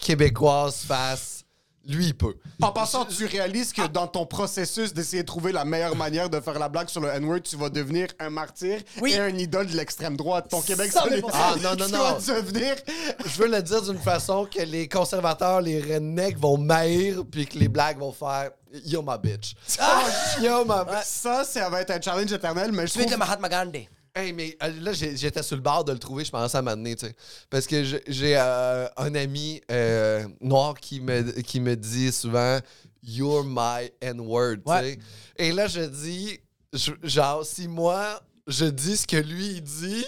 québécoise fasse. Lui, il peut. En passant, tu réalises que dans ton processus d'essayer de trouver la meilleure manière de faire la blague sur le N-word, tu vas devenir un martyr Oui. et un idole de l'extrême droite. Ton Québec 100 000 solide. Ah, non, non, tu non. vas devenir... Je veux le dire d'une façon que les conservateurs, les rednecks vont maïr, puis que les blagues vont faire Yo my bitch. [LAUGHS] Yo my bitch. Ça, ça va être un challenge éternel, mais je Tu es trouve... le Mahatma Gandhi. Hey, mais euh, là, j'étais sur le bord de le trouver, je pensais à m'amener, tu sais. Parce que j'ai euh, un ami euh, noir qui me, qui me dit souvent You're my N-word, tu sais. Et là, je dis, je- genre, si moi, je dis ce que lui, il dit,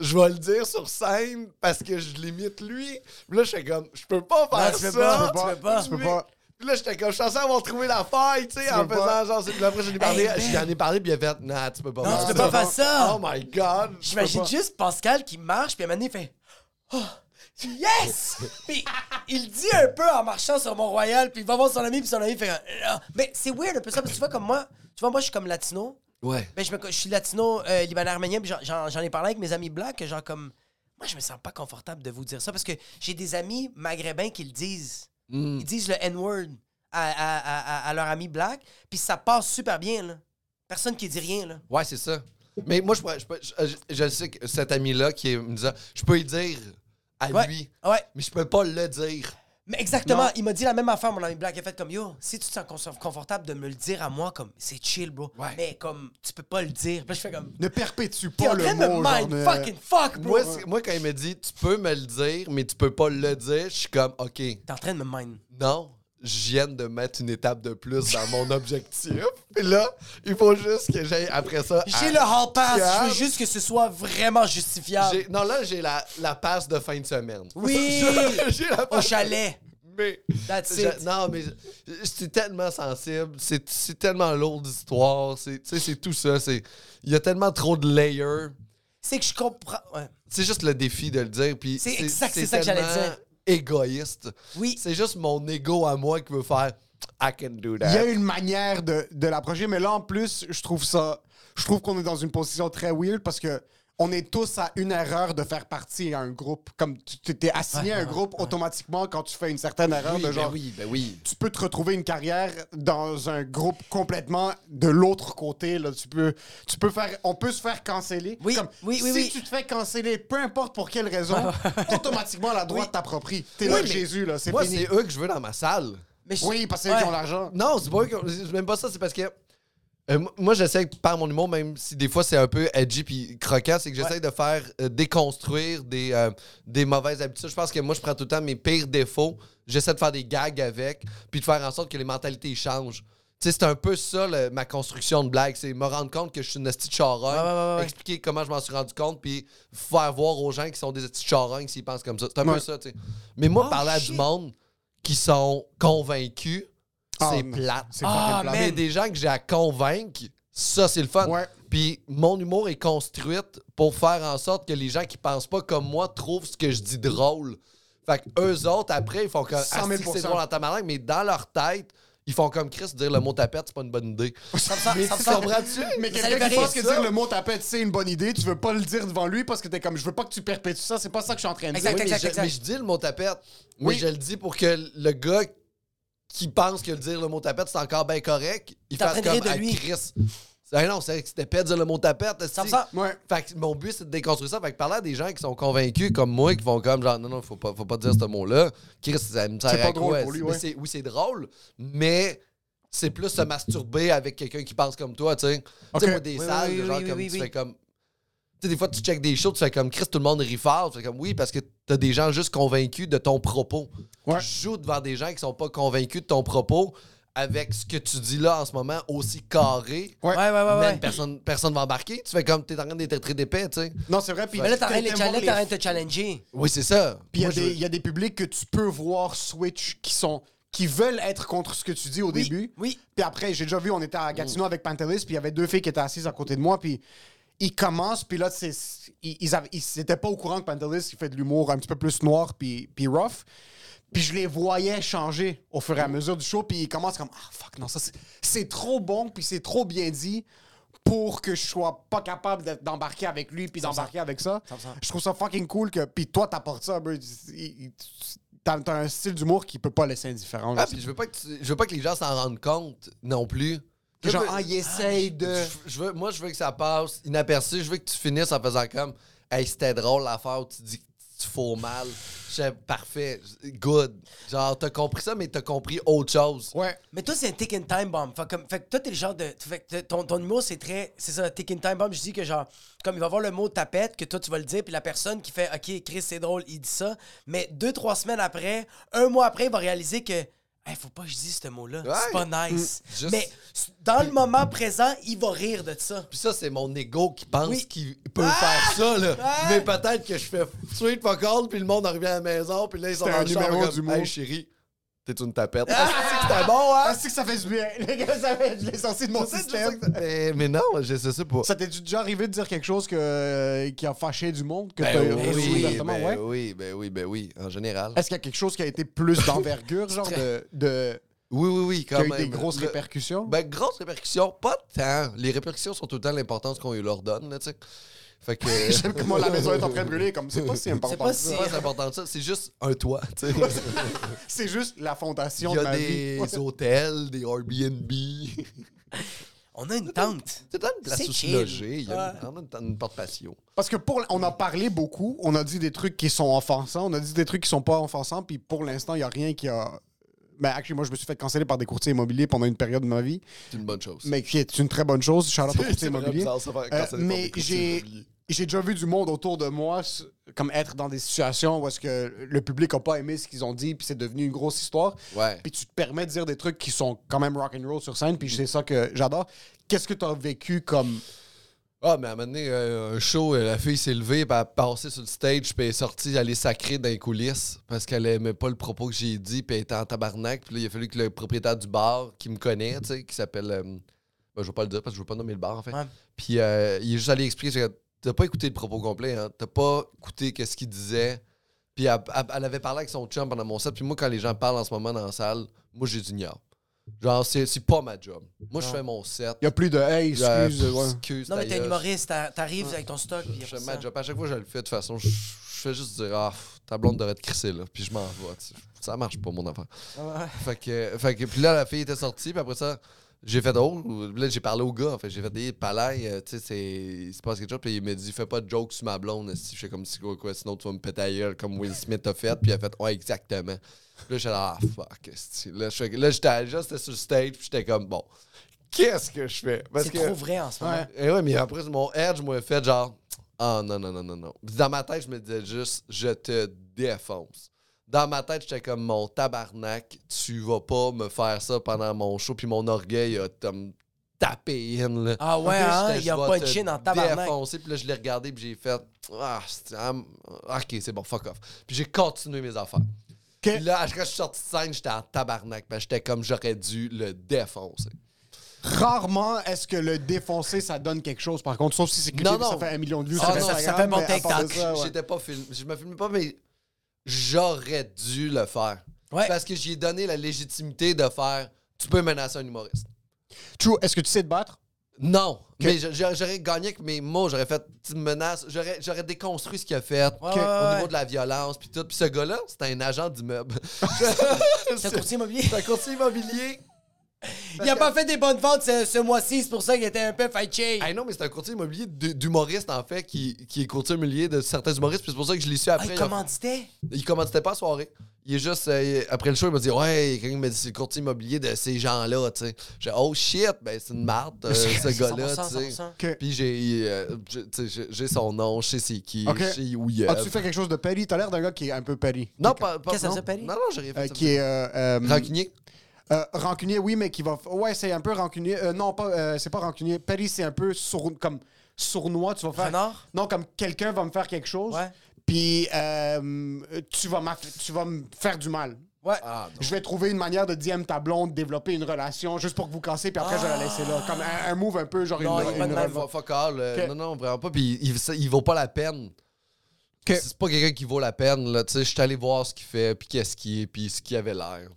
je vais le dire sur scène parce que je l'imite lui. Là, je suis comme, je peux pas faire Non, tu peux ça. pas, tu peux pas. Tu peux pas. Là, j'étais comme, je suis censé avoir trouvé la faille, tu sais, en faisant pas. genre. Puis après, j'en ai parlé, Hey, j'en ai parlé, puis il a fait, nah, tu peux pas Non, faire tu ça. peux pas faire ça. Oh my god. J'imagine juste Pascal qui marche, puis à un moment donné, il fait Oh, Yes! [LAUGHS] Puis il dit un peu en marchant sur Mont-Royal, puis il va voir son ami, puis son ami fait Ah. Mais c'est weird un peu ça, parce que tu vois, comme moi, tu vois, moi, je suis comme latino. Ouais. Ben, je, me- je suis latino, euh, libanais, arménien, puis j'en ai parlé avec mes amis blancs, que genre, comme. Moi, je me sens pas confortable de vous dire ça, parce que j'ai des amis maghrébins qui le disent. Mm. Ils disent le N-word à, à, à, à leur ami black, puis ça passe super bien, là. Personne qui dit rien, là. Ouais, c'est ça. Mais moi, je, pourrais- je, je, je- je sais que cet ami-là qui me disait, je peux lui dire à Ouais. lui, Ouais. mais je peux pas le dire. Mais exactement, Non. il m'a dit la même affaire, mon ami Black. Il a fait comme Yo, si tu te sens con- confortable de me le dire à moi, comme c'est chill, bro. Ouais. Mais comme tu peux pas le dire. Puis je fais comme. Ne perpétue pas en le train de me mot. mind fucking fuck, bro. Moi, moi, quand il me dit, tu peux me le dire, mais tu peux pas le dire, je suis comme, OK, T'es en train de me mind. non, je viens de mettre une étape de plus dans mon objectif. [LAUGHS] Puis là, il faut juste que j'aille après ça. J'ai le hall pass, je veux juste que ce soit vraiment justifiable. Non, là, j'ai la, la passe de fin de semaine. Oui! [LAUGHS] j'ai la Au passe. chalet. Mais. That's Je- it. non, mais c'est tellement sensible, c'est c'est tellement lourd d'histoire, c'est tout ça. Il y a tellement trop de layers. C'est que je comprends. Ouais. C'est juste le défi de le dire. C'est exact, c'est ça que j'allais dire. Égoïste. Oui. C'est juste mon ego à moi qui veut faire I can do Il y a that. une manière de, de l'approcher, mais là, en plus, je trouve ça... Je trouve qu'on est dans une position très weird parce que on est tous à une erreur de faire partie à un groupe. Comme tu t'es assigné à un groupe automatiquement quand tu fais une certaine erreur Oui, de ben genre... oui, ben oui. tu peux te retrouver une carrière dans un groupe complètement de l'autre côté. Là. Tu peux, tu peux faire, on peut se faire canceller. Oui, Comme, oui, oui, si oui. tu te fais canceller, peu importe pour quelle raison, automatiquement la droite t'approprie. T'es là, mais Jésus, là, c'est Moi, fini. c'est eux que je veux dans ma salle. Oui, parce qu'ils ont l'argent. Non, c'est pas c'est même pas ça, c'est parce que euh, moi, j'essaie par mon humour, même si des fois c'est un peu edgy puis croquant, c'est que j'essaie de faire euh, déconstruire des, euh, des mauvaises habitudes. Je pense que moi, je prends tout le temps mes pires défauts, j'essaie de faire des gags avec, puis de faire en sorte que les mentalités changent. Tu sais, c'est un peu ça ma construction de blague, c'est me rendre compte que je suis une petite charogne, expliquer comment je m'en suis rendu compte, puis faire voir aux gens qui sont des petites charognes s'ils pensent comme ça. C'est un peu ça, tu sais. Mais moi, oh, parler à du monde qui sont convaincus, c'est plate. C'est ah, Mais des gens que j'ai à convaincre, ça, c'est le fun. Puis mon humour est construit pour faire en sorte que les gens qui pensent pas comme moi trouvent ce que je dis drôle. Fait que eux autres, après, ils font comme ah, c'est drôle en tabarnak, mais dans leur tête, ils font comme Chris, dire le mot tapette, c'est pas une bonne idée. Ça, mais ça, ça, Mais quelqu'un qui pense que dire le mot tapette, c'est une bonne idée, tu veux pas le dire devant lui parce que t'es comme, je veux pas que tu perpétues ça, c'est pas ça que je suis en train de dire. mais, je, mais, je, dis le mot tapette. Oui, je le dis pour que le gars qui pense que dire le mot tapette, c'est encore bien correct, il fasse comme à Chris. Ah non, c'était pas de dire le mot tapette. Ça ça. Ouais. Fait que mon but, c'est de déconstruire ça. Fait que parler à des gens qui sont convaincus comme moi, qui vont comme genre, non, non, faut pas, faut pas dire ce mot-là. Chris, ça me sert à quoi? Lui, ouais. Oui, c'est drôle, mais c'est plus se masturber avec quelqu'un qui pense comme toi, tu sais. Tu sais, moi, des salles, genre, comme tu fais comme. Tu sais, des fois, tu checkes des shows, tu fais comme Chris, tout le monde rit fort. Tu fais comme oui, parce que t'as des gens juste convaincus de ton propos. Je joue devant des gens qui sont pas convaincus de ton propos avec ce que tu dis là en ce moment aussi carré. Ouais, ouais, ouais. ouais, Personne, personne va embarquer. Tu fais comme t'es en train d'être très d'épais, tu sais. Non, c'est vrai. Puis mais là, t'es en train de te challenger. Oui, c'est ça. Puis il y, a des publics que tu peux voir switch qui sont qui veulent être contre ce que tu dis au début. Oui. Puis après, j'ai déjà vu, on était à Gatineau avec Pantelis, puis il y avait deux filles qui étaient assises à côté de moi, puis ils commencent, puis là, ils, ils, pas au courant que Pantelis, il fait de l'humour un petit peu plus noir, puis, puis rough. Puis je les voyais changer au fur et à mesure du show, puis ils commencent comme Ah, fuck, non, ça c'est trop bon, puis c'est trop bien dit pour que je sois pas capable d'embarquer avec lui puis d'embarquer avec ça. Je trouve ça fucking cool que puis toi t'apportes ça, t'as un style d'humour qui peut pas laisser indifférent. Ah, je veux pas que je veux pas que les gens s'en rendent compte non plus. Genre, ah, il essaye de. Je veux, moi, je veux que ça passe inaperçu. Je veux que tu finisses en faisant comme, hey, c'était drôle l'affaire où tu dis que tu fous mal. Parfait, good. Genre, t'as compris ça, mais t'as compris autre chose. Ouais. Mais toi, c'est un tick time bomb. Fait, comme, fait que toi, t'es le genre de. Fait ton, ton humour, c'est très. C'est ça, tick time bomb. Je dis que, genre, comme il va voir le mot tapette, que toi, tu vas le dire, puis la personne qui fait, OK, Chris, c'est drôle, il dit ça. Mais deux, trois semaines après, un mois après, il va réaliser que Hey, faut pas que je dise ce mot-là. C'est pas nice. Mais dans le moment présent, il va rire de ça. Puis ça, c'est mon ego qui pense qu'il peut faire ça, là. Mais peut-être que je fais sweet fuck all, puis le monde arrive à la maison, puis là, ils sont dans le numéro du Hey, chérie, T'es une tapette. Ah, c'est que c'était bon, hein? Ah, c'est que ça fait du bien. [LAUGHS] Les gars, ça fait, je l'ai sorti de mon système. Mais, mais, non, je sais ça pas. Ça t'est déjà arrivé de dire quelque chose que, euh, qui a fâché du monde? Que ben, oui, oui, ben, ouais? oui, ben oui, ben oui, en général. Est-ce qu'il y a quelque chose qui a été plus [LAUGHS] d'envergure, genre de, de... Oui, oui, oui, quand qui a eu des grosses répercussions? Ben, grosses répercussions, pas tant. Les répercussions sont tout le temps l'importance qu'on leur donne, tu sais. Fait que. [LAUGHS] J'aime comment la maison est en train de brûler, comme c'est pas si important. C'est pas si important ça, c'est juste un toit, tu sais. c'est juste la fondation de ma vie. Il y a des hôtels, des Airbnb. On a une tente. C'est une place où se loger. Il y a une, une, porte patio. Parce que pour, on a parlé beaucoup. On a dit des trucs qui sont offensants. On a dit des trucs qui sont pas offensants. Puis pour l'instant, il n'y a rien qui a ben, actually, moi, je me suis fait canceller par des courtiers immobiliers pendant une période de ma vie. C'est une bonne chose. Mais qui est une très bonne chose. Charlotte aux [LAUGHS] courtiers immobiliers. Euh, mais j'ai j'ai déjà vu du monde autour de moi comme être dans des situations où est-ce que le public n'a pas aimé ce qu'ils ont dit puis c'est devenu une grosse histoire. Ouais. Puis tu te permets de dire des trucs qui sont quand même rock and roll sur scène puis c'est ça que j'adore. Qu'est-ce que tu as vécu comme ah, mais à un moment donné, euh, un show, euh, la fille s'est levée, puis elle a passé sur le stage, puis elle est sortie, elle est sacrée dans les coulisses, parce qu'elle aimait pas le propos que j'ai dit, puis elle était en tabarnak. Puis là, il a fallu que le propriétaire du bar, qui me connaît, tu sais, qui s'appelle. Euh, ben, je vais pas le dire parce que je veux pas nommer le bar, en fait. Puis il est juste allé expliquer T'as pas écouté le propos complet, hein? T'as pas écouté ce qu'il disait. Puis elle, avait parlé avec son chum pendant mon set. Puis moi, quand les gens parlent en ce moment dans la salle, moi, j'ai du Genre, c'est pas ma job. Moi, je fais mon set. Il y a plus de hey, excuse. non, mais t'es un humoriste, t'arrives avec ton stock. je fais ma job. À chaque fois que je le fais, de toute façon, je, fais juste dire, ah, ta blonde devrait être crissée, là. Puis je m'en vais. Ça marche pas, mon affaire. Fait, que, fait que, puis là, la fille était sortie, puis après ça, J'ai fait oh, là j'ai parlé au gars, en fait, j'ai fait des palais, euh, tu sais, c'est il se passe quelque chose, puis il m'a dit fais pas de joke sur ma blonde, si je fais comme si quoi, quoi, sinon tu vas me péter la gueule comme Will Smith a fait, puis il a fait ouais exactement. Puis là j'étais là ah fuck, là je- là j'étais juste sur le stage, puis j'étais comme bon, qu'est-ce que je fais? Parce C'est que trop vrai en ce moment. Ouais. et ouais, mais après mon edge m'a fait genre ah non non non non non. Dans ma tête je me disais juste je te défonce. Dans ma tête, j'étais comme mon tabarnak, tu vas pas me faire ça pendant mon show, puis mon orgueil a comme tapé in. Là. Ah ouais, hein, il y a pas de chin en tabarnak. défoncer, puis là, je l'ai regardé, puis j'ai fait Ah, c'est- ok, c'est bon, fuck off. Puis j'ai continué mes affaires. Puis là, que je suis sorti de scène, j'étais en tabarnak, parce que j'étais comme j'aurais dû le défoncer. Rarement est-ce que le défoncer, ça donne quelque chose, par contre? Sauf si c'est cliqué Non, puis ça fait un million de vues. Ah sur non, ça- ça fait mon TikTok. ça, ouais. J'étais pas filmé. Je me filmais pas, mais j'aurais dû le faire. Ouais. Parce que j'ai donné la légitimité de faire tu peux menacer un humoriste. True, est-ce que tu sais te battre? Non, mais j'aurais gagné avec mes mots, j'aurais fait tu me menaces, j'aurais déconstruit ce qu'il a fait au ouais, niveau de la violence puis tout. Puis ce gars-là, c'était un agent d'immeuble. [LAUGHS] C'est un courtier immobilier. C'est un courtier immobilier. Il a pas fait des bonnes ventes ce, ce mois-ci, c'est pour ça qu'il était un peu fâché. Ah non, mais c'est un courtier immobilier d'humoriste en fait qui, qui est courtier immobilier de certains humoristes. Puis c'est pour ça que je l'ai su Ah, après. il il a- commanditait? Il commanditait pas la soirée. Il est juste, euh, après le show, il m'a dit Ouais, quelqu'un m'a dit c'est le courtier immobilier de ces gens-là, tu sais. J'ai dit, Oh shit, ben c'est une marde, euh, [LAUGHS] ce gars-là, 100%, tu sais. 100%. Ok. Puis j'ai, euh, son nom, je sais c'est qui, Ok. je sais où il est. As-tu fait quelque chose de petty? T'as l'air d'un gars qui est un peu petty. Non, pas, Qu'est-ce que ça non. faisait, Paris? Non, non, j'ai rien fait. Euh, qui est. euh, euh, Rancunier. Euh, rancunier, oui, mais qui va. Ouais, c'est un peu rancunier. Euh, non, pas. euh, c'est pas rancunier. Petty, c'est un peu sourd- comme sournois. Tu vas faire. Renard? Non, comme quelqu'un va me faire quelque chose. Ouais. Puis euh, tu vas tu vas me faire du mal. Ouais. Ah, non. Je vais trouver une manière de DM ta blonde, développer une relation juste pour que vous cassez, puis après je vais la laisser là. Comme un, un move un peu genre Non, une, il a pas de. Fuck all. Non, non, vraiment pas. Puis il, ça- il vaut pas la peine. Ok. C'est pas quelqu'un qui vaut la peine, là. Tu sais, je suis allé voir ce qu'il fait, puis qu'est-ce qu'il est, puis ce qu'il avait l'air.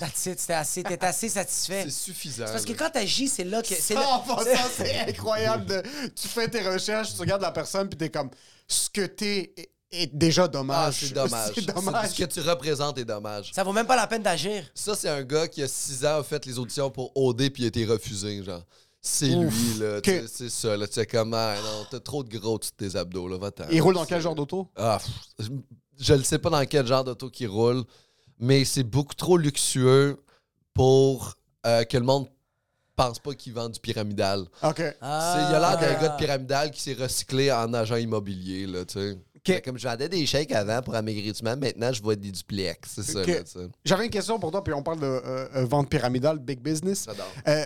That's it, c'était assez, t'es assez satisfait. C'est suffisant. C'est parce que quand t'agis, c'est là que. C'est [LAUGHS] c'est incroyable. de- tu fais tes recherches, tu regardes la personne, puis t'es comme, ce que t'es est, déjà Ah, dommage. c'est dommage. [LAUGHS] c'est dommage. Ce que tu représentes est dommage. Ça vaut même pas la peine d'agir. Ça, c'est un gars qui a 6 ans a fait les auditions pour OD puis il a été refusé, genre. C'est lui, là. C'est ça, là. Tu sais, comment. Ah, non, t'as trop de gros dessus de tes abdos, là. Va-t'en. Il roule dans quel genre d'auto? Ah, pff, je ne sais pas dans quel genre d'auto qu'il roule, mais c'est beaucoup trop luxueux pour euh, que le monde pense pas qu'il vend du pyramidal. OK. C'est- il a l'air d'un Ah. gars de pyramidal qui s'est recyclé en agent immobilier, là, tu sais. Comme je vendais des chèques avant pour amaigrissement, maintenant je vois des duplex. C'est ça. J'avais une question pour toi, puis on parle de euh, euh, vente pyramidale, big business. J'adore. Euh,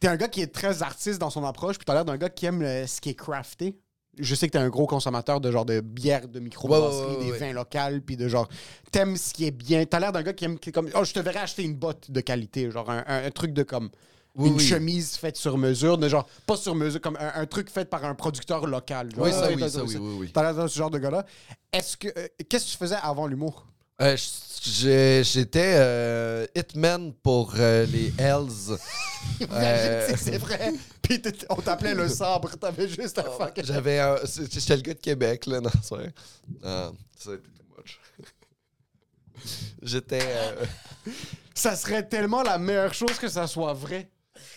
T'es un gars qui est très artiste dans son approche, puis t'as l'air d'un gars qui aime le- ce qui est crafté. Je sais que t'es un gros consommateur de genre de bière de microbrasserie, Ouais, des vins locaux, puis de genre t'aimes ce qui est bien. T'as l'air d'un gars qui aime qui est comme oh je te verrais acheter une botte de qualité, genre un, un- un truc de comme Oui, une oui. chemise faite sur mesure, de genre pas sur mesure comme un, un truc fait par un producteur local. genre. Oui, ça, oui, ça, oui, oui. T'as l'air de ce genre de gars-là. Est-ce que euh, qu'est-ce que tu faisais avant l'humour? Euh, J'étais euh, hitman pour euh, les Hells. [LAUGHS] Euh, c'est vrai. [LAUGHS] Puis on t'appelait le sabre, t'avais juste à faire quelque J'avais un. J'étais le gars de Québec, là, non, c'est vrai. Non, ça a été too much. [LAUGHS] J'étais. Ça serait tellement la meilleure chose que ça soit vrai.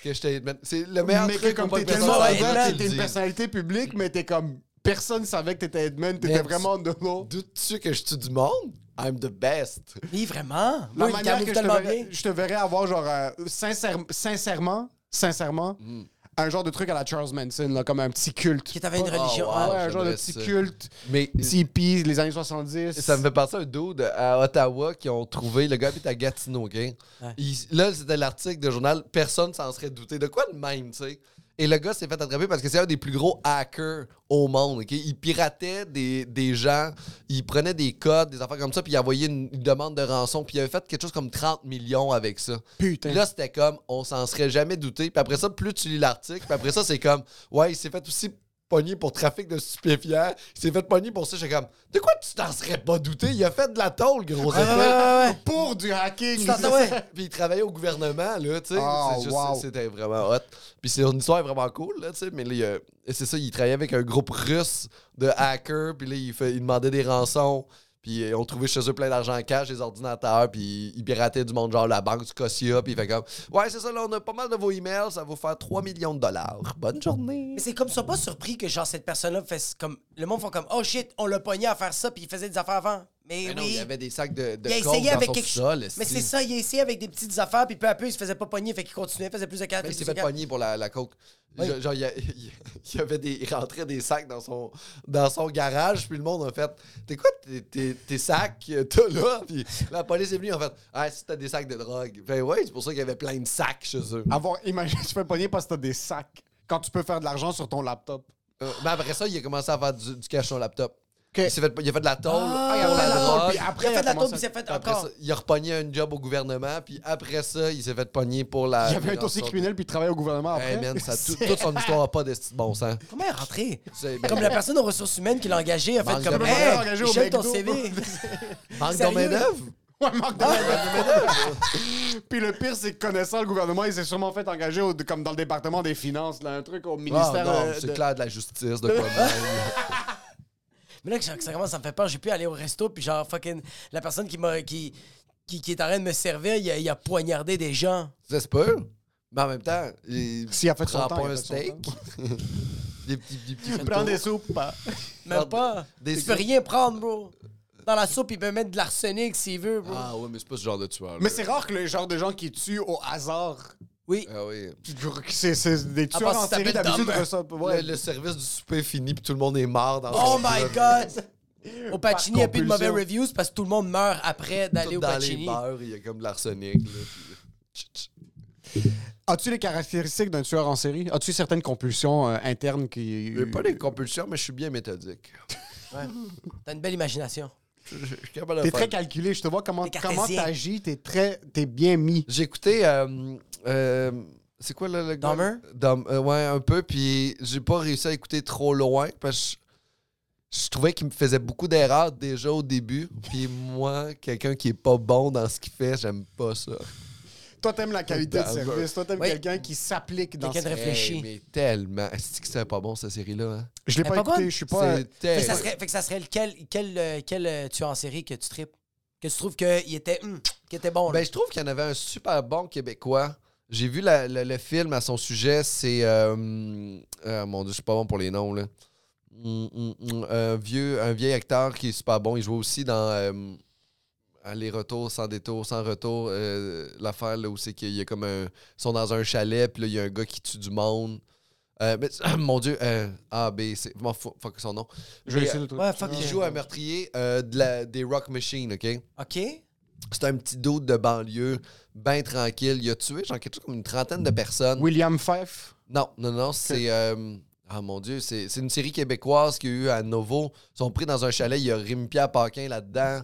que j'étais hitman. C'est le meilleur mais que truc t'es pas tellement le t'étais une personnalité publique, mais t'es comme personne savait que t'étais Edmund, t'étais Mais vraiment de l'eau. Doutes-tu que je suis du monde? I'm the best. Oui, vraiment. La Oui, manière que je te, verrais, je te verrais avoir genre euh, sincère- sincèrement, sincèrement, Mm. un genre de truc à la Charles Manson, là, comme un petit culte. Qui t'avait une Pas- religion. Oh, Ah, ouais, un genre de petit ça. culte, Mais hippie, les années 70. ça me fait penser à un dude à Ottawa qui ont trouvé. Le gars habite à Gatineau, OK? Il- là, c'était l'article de journal. Personne s'en serait douté. De quoi de même, tu sais? Et le gars s'est fait attraper parce que c'est un des plus gros hackers au monde. ok? Il piratait des, des gens, il prenait des codes, des affaires comme ça, puis il envoyait une, une demande de rançon, puis il avait fait quelque chose comme 30 millions avec ça. Putain. Puis là, c'était comme, on s'en serait jamais douté. Puis après ça, plus tu lis l'article, puis après ça, c'est comme, ouais, il s'est fait aussi pogner pour trafic de stupéfiants. Il s'est fait pogner pour ça. J'étais comme, de quoi tu t'en serais pas douté? Il a fait de la tôle, gros Ouais, épée. ouais, ouais, ouais. Pour du hacking. [LAUGHS] Puis il travaillait au gouvernement, là, tu sais. Oh, C'est juste- wow. C'était vraiment hot. Puis c'est une histoire vraiment cool, là, tu sais. Mais là, c'est ça, il travaillait avec un groupe russe de hackers. Puis là, il, fait, il demandait des rançons. Puis ils ont trouvé chez eux plein d'argent en cash, des ordinateurs, puis ils pirataient du monde, genre la banque du Cosia, puis il fait comme Ouais, c'est ça, là, on a pas mal de vos emails, ça va vous faire 3 millions de dollars. Bonne journée. Mais c'est comme ça, pas surpris que genre cette personne-là fait comme. Le monde font comme Oh shit, on l'a pogné à faire ça, puis il faisait des affaires avant. Mais, Mais non, oui. il y avait des sacs de, de il a essayé dans avec son quelque sous-sol, chose. Mais c'est ça, il a essayé avec des petites affaires, puis peu à peu, il se faisait pas pogner, fait qu'il continuait, il faisait plus de cartes. Mais il plus s'est fait pogner pour la, la coke. Oui. Genre, genre, il, [LAUGHS] a- il avait des, il rentrait des sacs dans son, dans son garage, puis le monde a fait T'es quoi tes, sacs que t'as là? [LAUGHS] Puis la police est venue, en fait Ah, si t'as des sacs de drogue. Fait ouais, c'est pour ça qu'il y avait plein de sacs chez eux. Avoir, imagine, [LAUGHS] tu fais pogner parce que t'as des sacs. Quand tu peux faire de l'argent sur ton laptop. Euh, mais après ça, il a commencé à faire du, du cash sur le laptop. Ok. Il, s'est fait, il a fait de la tôle Ah, il a fait de la tôle, puis après, il a fait de la taupe, à- il s'est fait Puis encore. ça, il a repogné un job au gouvernement, puis après ça, il s'est fait pogner pour la. Il y avait un dossier criminel puis il travaillait au gouvernement après. Hey man, ça, tout- toute son [LAUGHS] histoire a pas de bon sens. Comment elle est ben, Comme la personne aux ressources humaines qui l'a engagé a fait Manque comme Hey, j'aime ton. CV. Manque de main-d'œuvre? Ouais, manque de main-d'œuvre. Puis le pire, c'est que connaissant le gouvernement, il s'est sûrement fait engager au- comme dans le département des finances, là, un truc au Ah, ministère. non, euh, c'est de- clair de la justice, de quoi. [LAUGHS] Mais là, que ça, que ça commence, ça me fait peur. J'ai pu aller au resto, puis genre, fucking, la personne qui, m'a, qui, qui, qui est en train de me servir, il a, il a poignardé des gens. Ça se peut. Mais en même temps, il S'il a fait son temps, pas un steak. [LAUGHS] des petits, des petits Prends des soupes. pas. Même pas. des peut soupes. rien prendre, bro. Dans la soupe, il peut mettre de l'arsenic s'il veut, bro. Ah ouais, mais c'est pas ce genre de tueur. Mais c'est rare que le genre de gens qui tuent au hasard. Oui. Ah oui. C'est c'est des À tueurs en série d'habitude. Ouais. Le, le service du souper est fini, puis tout le monde est mort dans Oh my god! Au Pacini, il n'y a plus de mauvais reviews parce que tout le monde meurt après d'aller Tout au dans les Pacini. il y a comme de l'arsenic. As-tu les caractéristiques d'un tueur en série? As-tu certaines compulsions euh, internes qui. J'ai pas des compulsions, mais je suis bien méthodique. Ouais. T'as une belle imagination. Je je T'es très calculé. Je te vois comment t'agis. T'es très. T'es bien mis. J'ai écouté. euh, euh, c'est quoi le, le gars? Dahmer, euh, ouais, un peu. Puis j'ai pas réussi à écouter trop loin parce que je, je trouvais qu'il me faisait beaucoup d'erreurs déjà au début. Puis moi, quelqu'un qui est pas bon dans ce qu'il fait, j'aime pas ça. Toi, t'aimes la qualité de service. Toi, t'aimes Oui. quelqu'un qui s'applique dans Quelqu'un de réfléchi. Hey, mais tellement. Est-ce que c'est pas bon cette série-là? Hein? Je l'ai pas, écouté. Je suis pas. C'est Fait que, tel- ça serait, fait que ça serait lequel, quel, euh, quel euh, tueur en série que tu tripes? Que tu trouves qu'il était, qu'il était bon, là? Ben, je trouve qu'il y en avait un super bon Québécois. J'ai vu la- le, le film à son sujet, c'est. euh, ah, mon Dieu, je suis pas bon pour les noms, là. Hum, hum, hum, un, vieux, un vieil acteur qui est super bon. Il joue aussi dans euh, Aller-retour, sans détour, sans retour. euh, L'affaire là, où c'est qu'il y a comme un. Ils sont dans un chalet, puis là, il y a un gars qui tue du monde. Euh, mais, [CLEARS THROAT] mon Dieu, euh, A, B, C. Fous, fuck son nom. Je vais essayer de trouver. Ouais, fuck Il joue un meurtrier euh, de la- des Rock Machine, OK? OK. C'est un petit doute de banlieue, bien tranquille. Il a tué genre quelque chose comme une trentaine de personnes. William Fife? Non, non, non, c'est. euh, ah mon Dieu, c'est c'est une série québécoise qu'il y a eu à Novo. Ils sont pris dans un chalet, il y a Rémi-Pierre Paquin là-dedans.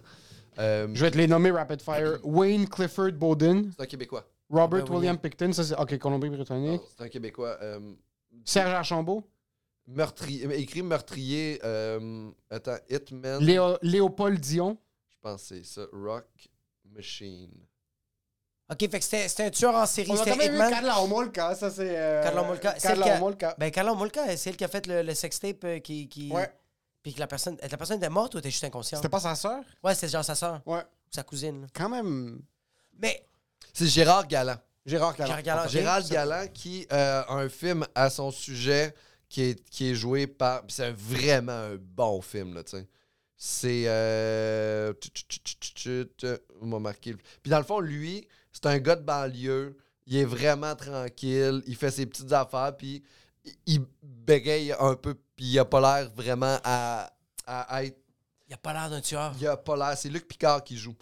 Euh, Je vais te les nommer rapid fire. Wayne Clifford Bowden. c'est un Québécois. Robert Ben, William Picton. Ça, c'est. Ok, Colombie-Britannique. C'est un Québécois. Euh, Serge Archambault. meurtrier, écrit meurtrier. euh, attends, Hitman. Léo- Léopold Dion. Je pense que c'est ça. Rock Machine. OK, fait que c'était c'était un tueur en série. On a quand même eu Hitman. Carla Homolka. Ça, c'est. euh, Carla Homolka. C'est Carla elle qui a- Homolka. Ben, Carla Molka, c'est elle qui a fait le, le sextape euh, qui, qui... Ouais. Puis que la personne... La personne était morte ou était juste inconsciente? C'était pas sa sœur? Ouais, c'était genre sa soeur Ouais. ou sa cousine. là. Quand même. Mais... C'est Gérard Galland. Gérard Carla. Gérard Galland. Gérald qui euh, a un film à son sujet qui est, qui est joué par. puis C'est un- vraiment un bon film, là, tu sais. C'est. Euh, tch, tch, tch, tch, tch, tch, on m'a marqué. le- Puis dans le fond, lui, c'est un gars de banlieue. Il est vraiment tranquille. Il fait ses petites affaires. Puis il- il bégaye un peu. Puis il a pas l'air vraiment à, à être. Il a pas l'air d'un tueur. Il a pas l'air. C'est Luc Picard qui joue.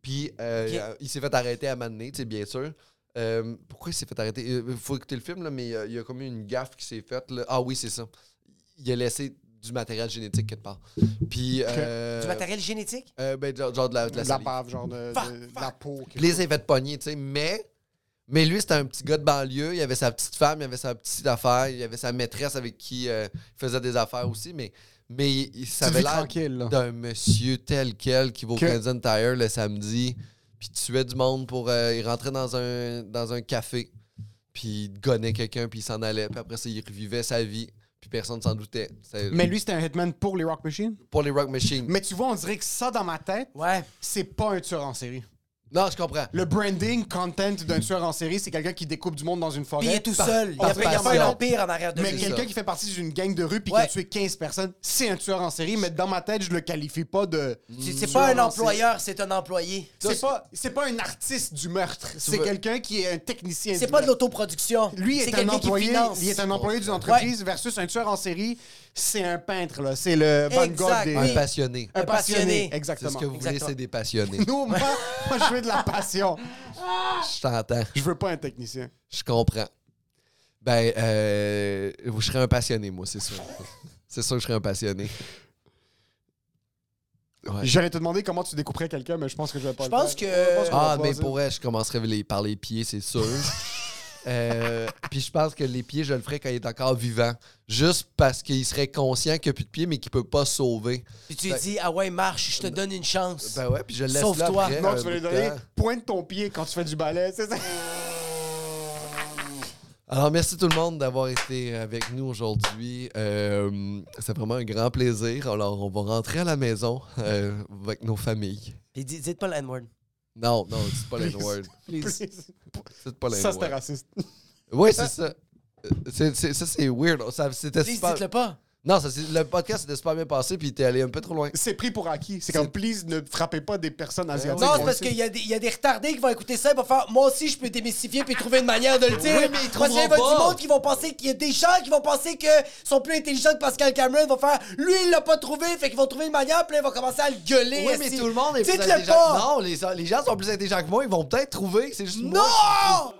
Puis euh, euh, il s'est fait arrêter à Mané, tu sais, bien sûr. Euh, pourquoi il s'est fait arrêter? Il faut écouter le film, là, mais il y a- il y a comme eu une gaffe qui s'est faite. là. Ah oui, c'est ça. Il a laissé du matériel génétique quelque part. Puis. euh, Du matériel génétique? euh, ben, genre, genre de la, de la De la salive. bave, genre de, Fuck, de- de la peau. chose. s'est fait pogner, tu sais. Mais, mais lui, c'était un petit gars de banlieue. Il avait sa petite femme, il avait sa petite affaire, il avait sa maîtresse avec qui euh, il faisait des affaires aussi. Mais, mais il, il- ça avait l'air d'un monsieur tel quel qui va au Que- Canadian Tire le samedi, puis tuait du monde pour. euh, il rentrait dans un, dans un café, puis il gonnait quelqu'un, puis il s'en allait. Puis après ça, il revivait sa vie. puis personne s'en doutait. Mais lui, c'était un hitman pour les Rock Machine. Pour les Rock Machine. Mais tu vois, on dirait que ça, dans ma tête, Ouais. c'est pas un tueur en série. Non, je comprends. Le branding, content d'un tueur en série, c'est quelqu'un qui découpe du monde dans une forêt. Puis il est tout par- seul. Il par a pas a un empire en arrière de Mais quelqu'un qui fait partie d'une gang de rue puis Ouais. qui a tué 15 personnes, c'est un tueur en série, mais dans ma tête, je le qualifie pas de. C'est- pas un employeur, c'est un employé. C'est pas, c'est pas un artiste du meurtre. C'est veux- quelqu'un qui est un technicien. C'est du pas de l'autoproduction. Lui C'est est un qui employé. finance. Il est un employé d'une entreprise versus un tueur en série. C'est un peintre là. C'est le Van Gogh des. Un passionné. Un Un passionné. passionné. C'est Exactement. ce que vous voulez, Exactement. c'est des passionnés. [LAUGHS] Nous, moi, moi, je veux de la passion. Je t'entends. Je veux pas un technicien. Je comprends. Ben, euh, je serais un passionné, moi, c'est sûr. C'est sûr que je serais un passionné. Ouais. J'allais te demander comment tu découperais quelqu'un, mais je pense que je vais pas Je le pense faire. que- Je pense va Ah, mais pour vrai, je commencerais les- par les pieds, c'est sûr. [LAUGHS] Euh, Puis je pense que les pieds, je le ferais quand il est encore vivant. Juste parce qu'il serait conscient qu'il n'y a plus de pieds, mais qu'il peut pas sauver. Puis tu lui dis, ah ouais, marche, je te donne une chance. Ben ouais, puis je le laisse là Sauve-toi. après. Non, tu vas lui donner pointe ton pied quand tu fais du ballet, c'est ça? Alors, merci tout le monde d'avoir été avec nous aujourd'hui. Euh, c'est vraiment un grand plaisir. Alors, on va rentrer à la maison euh, avec nos familles. Puis dites pas le N-word. Non, non, c'est pas Please. l'N-word. Please. C'est pas Ça, c'était l'N-word. raciste. Oui, c'est ça. Euh, c'est- c'est- ça, c'est weird. Ça, c'était Please, super... dites-le pas. Non, ça, le podcast était super bien passé, puis t'es allé un peu trop loin. C'est pris pour acquis. C'est comme, please, ne frappez pas des personnes asiatiques. Non, On c'est parce qu'il y, a des- il y a des retardés qui vont écouter ça et vont faire Moi aussi, je peux démystifier puis trouver une manière de le dire. Oui, mais ils Parce qu'il y a trouveront du pas. monde qui vont penser qu'il y a des gens qui vont penser qu'ils sont plus intelligents que Pascal Cameron. Ils vont faire Lui, il l'a pas trouvé. Fait qu'ils vont trouver une manière. Puis là, ils vont commencer à le gueuler. Oui, mais esti. tout le monde est plus Dites-le intelligent. pas. Non, les, les gens sont plus intelligents que moi. Ils vont peut-être trouver que c'est juste moi. Non!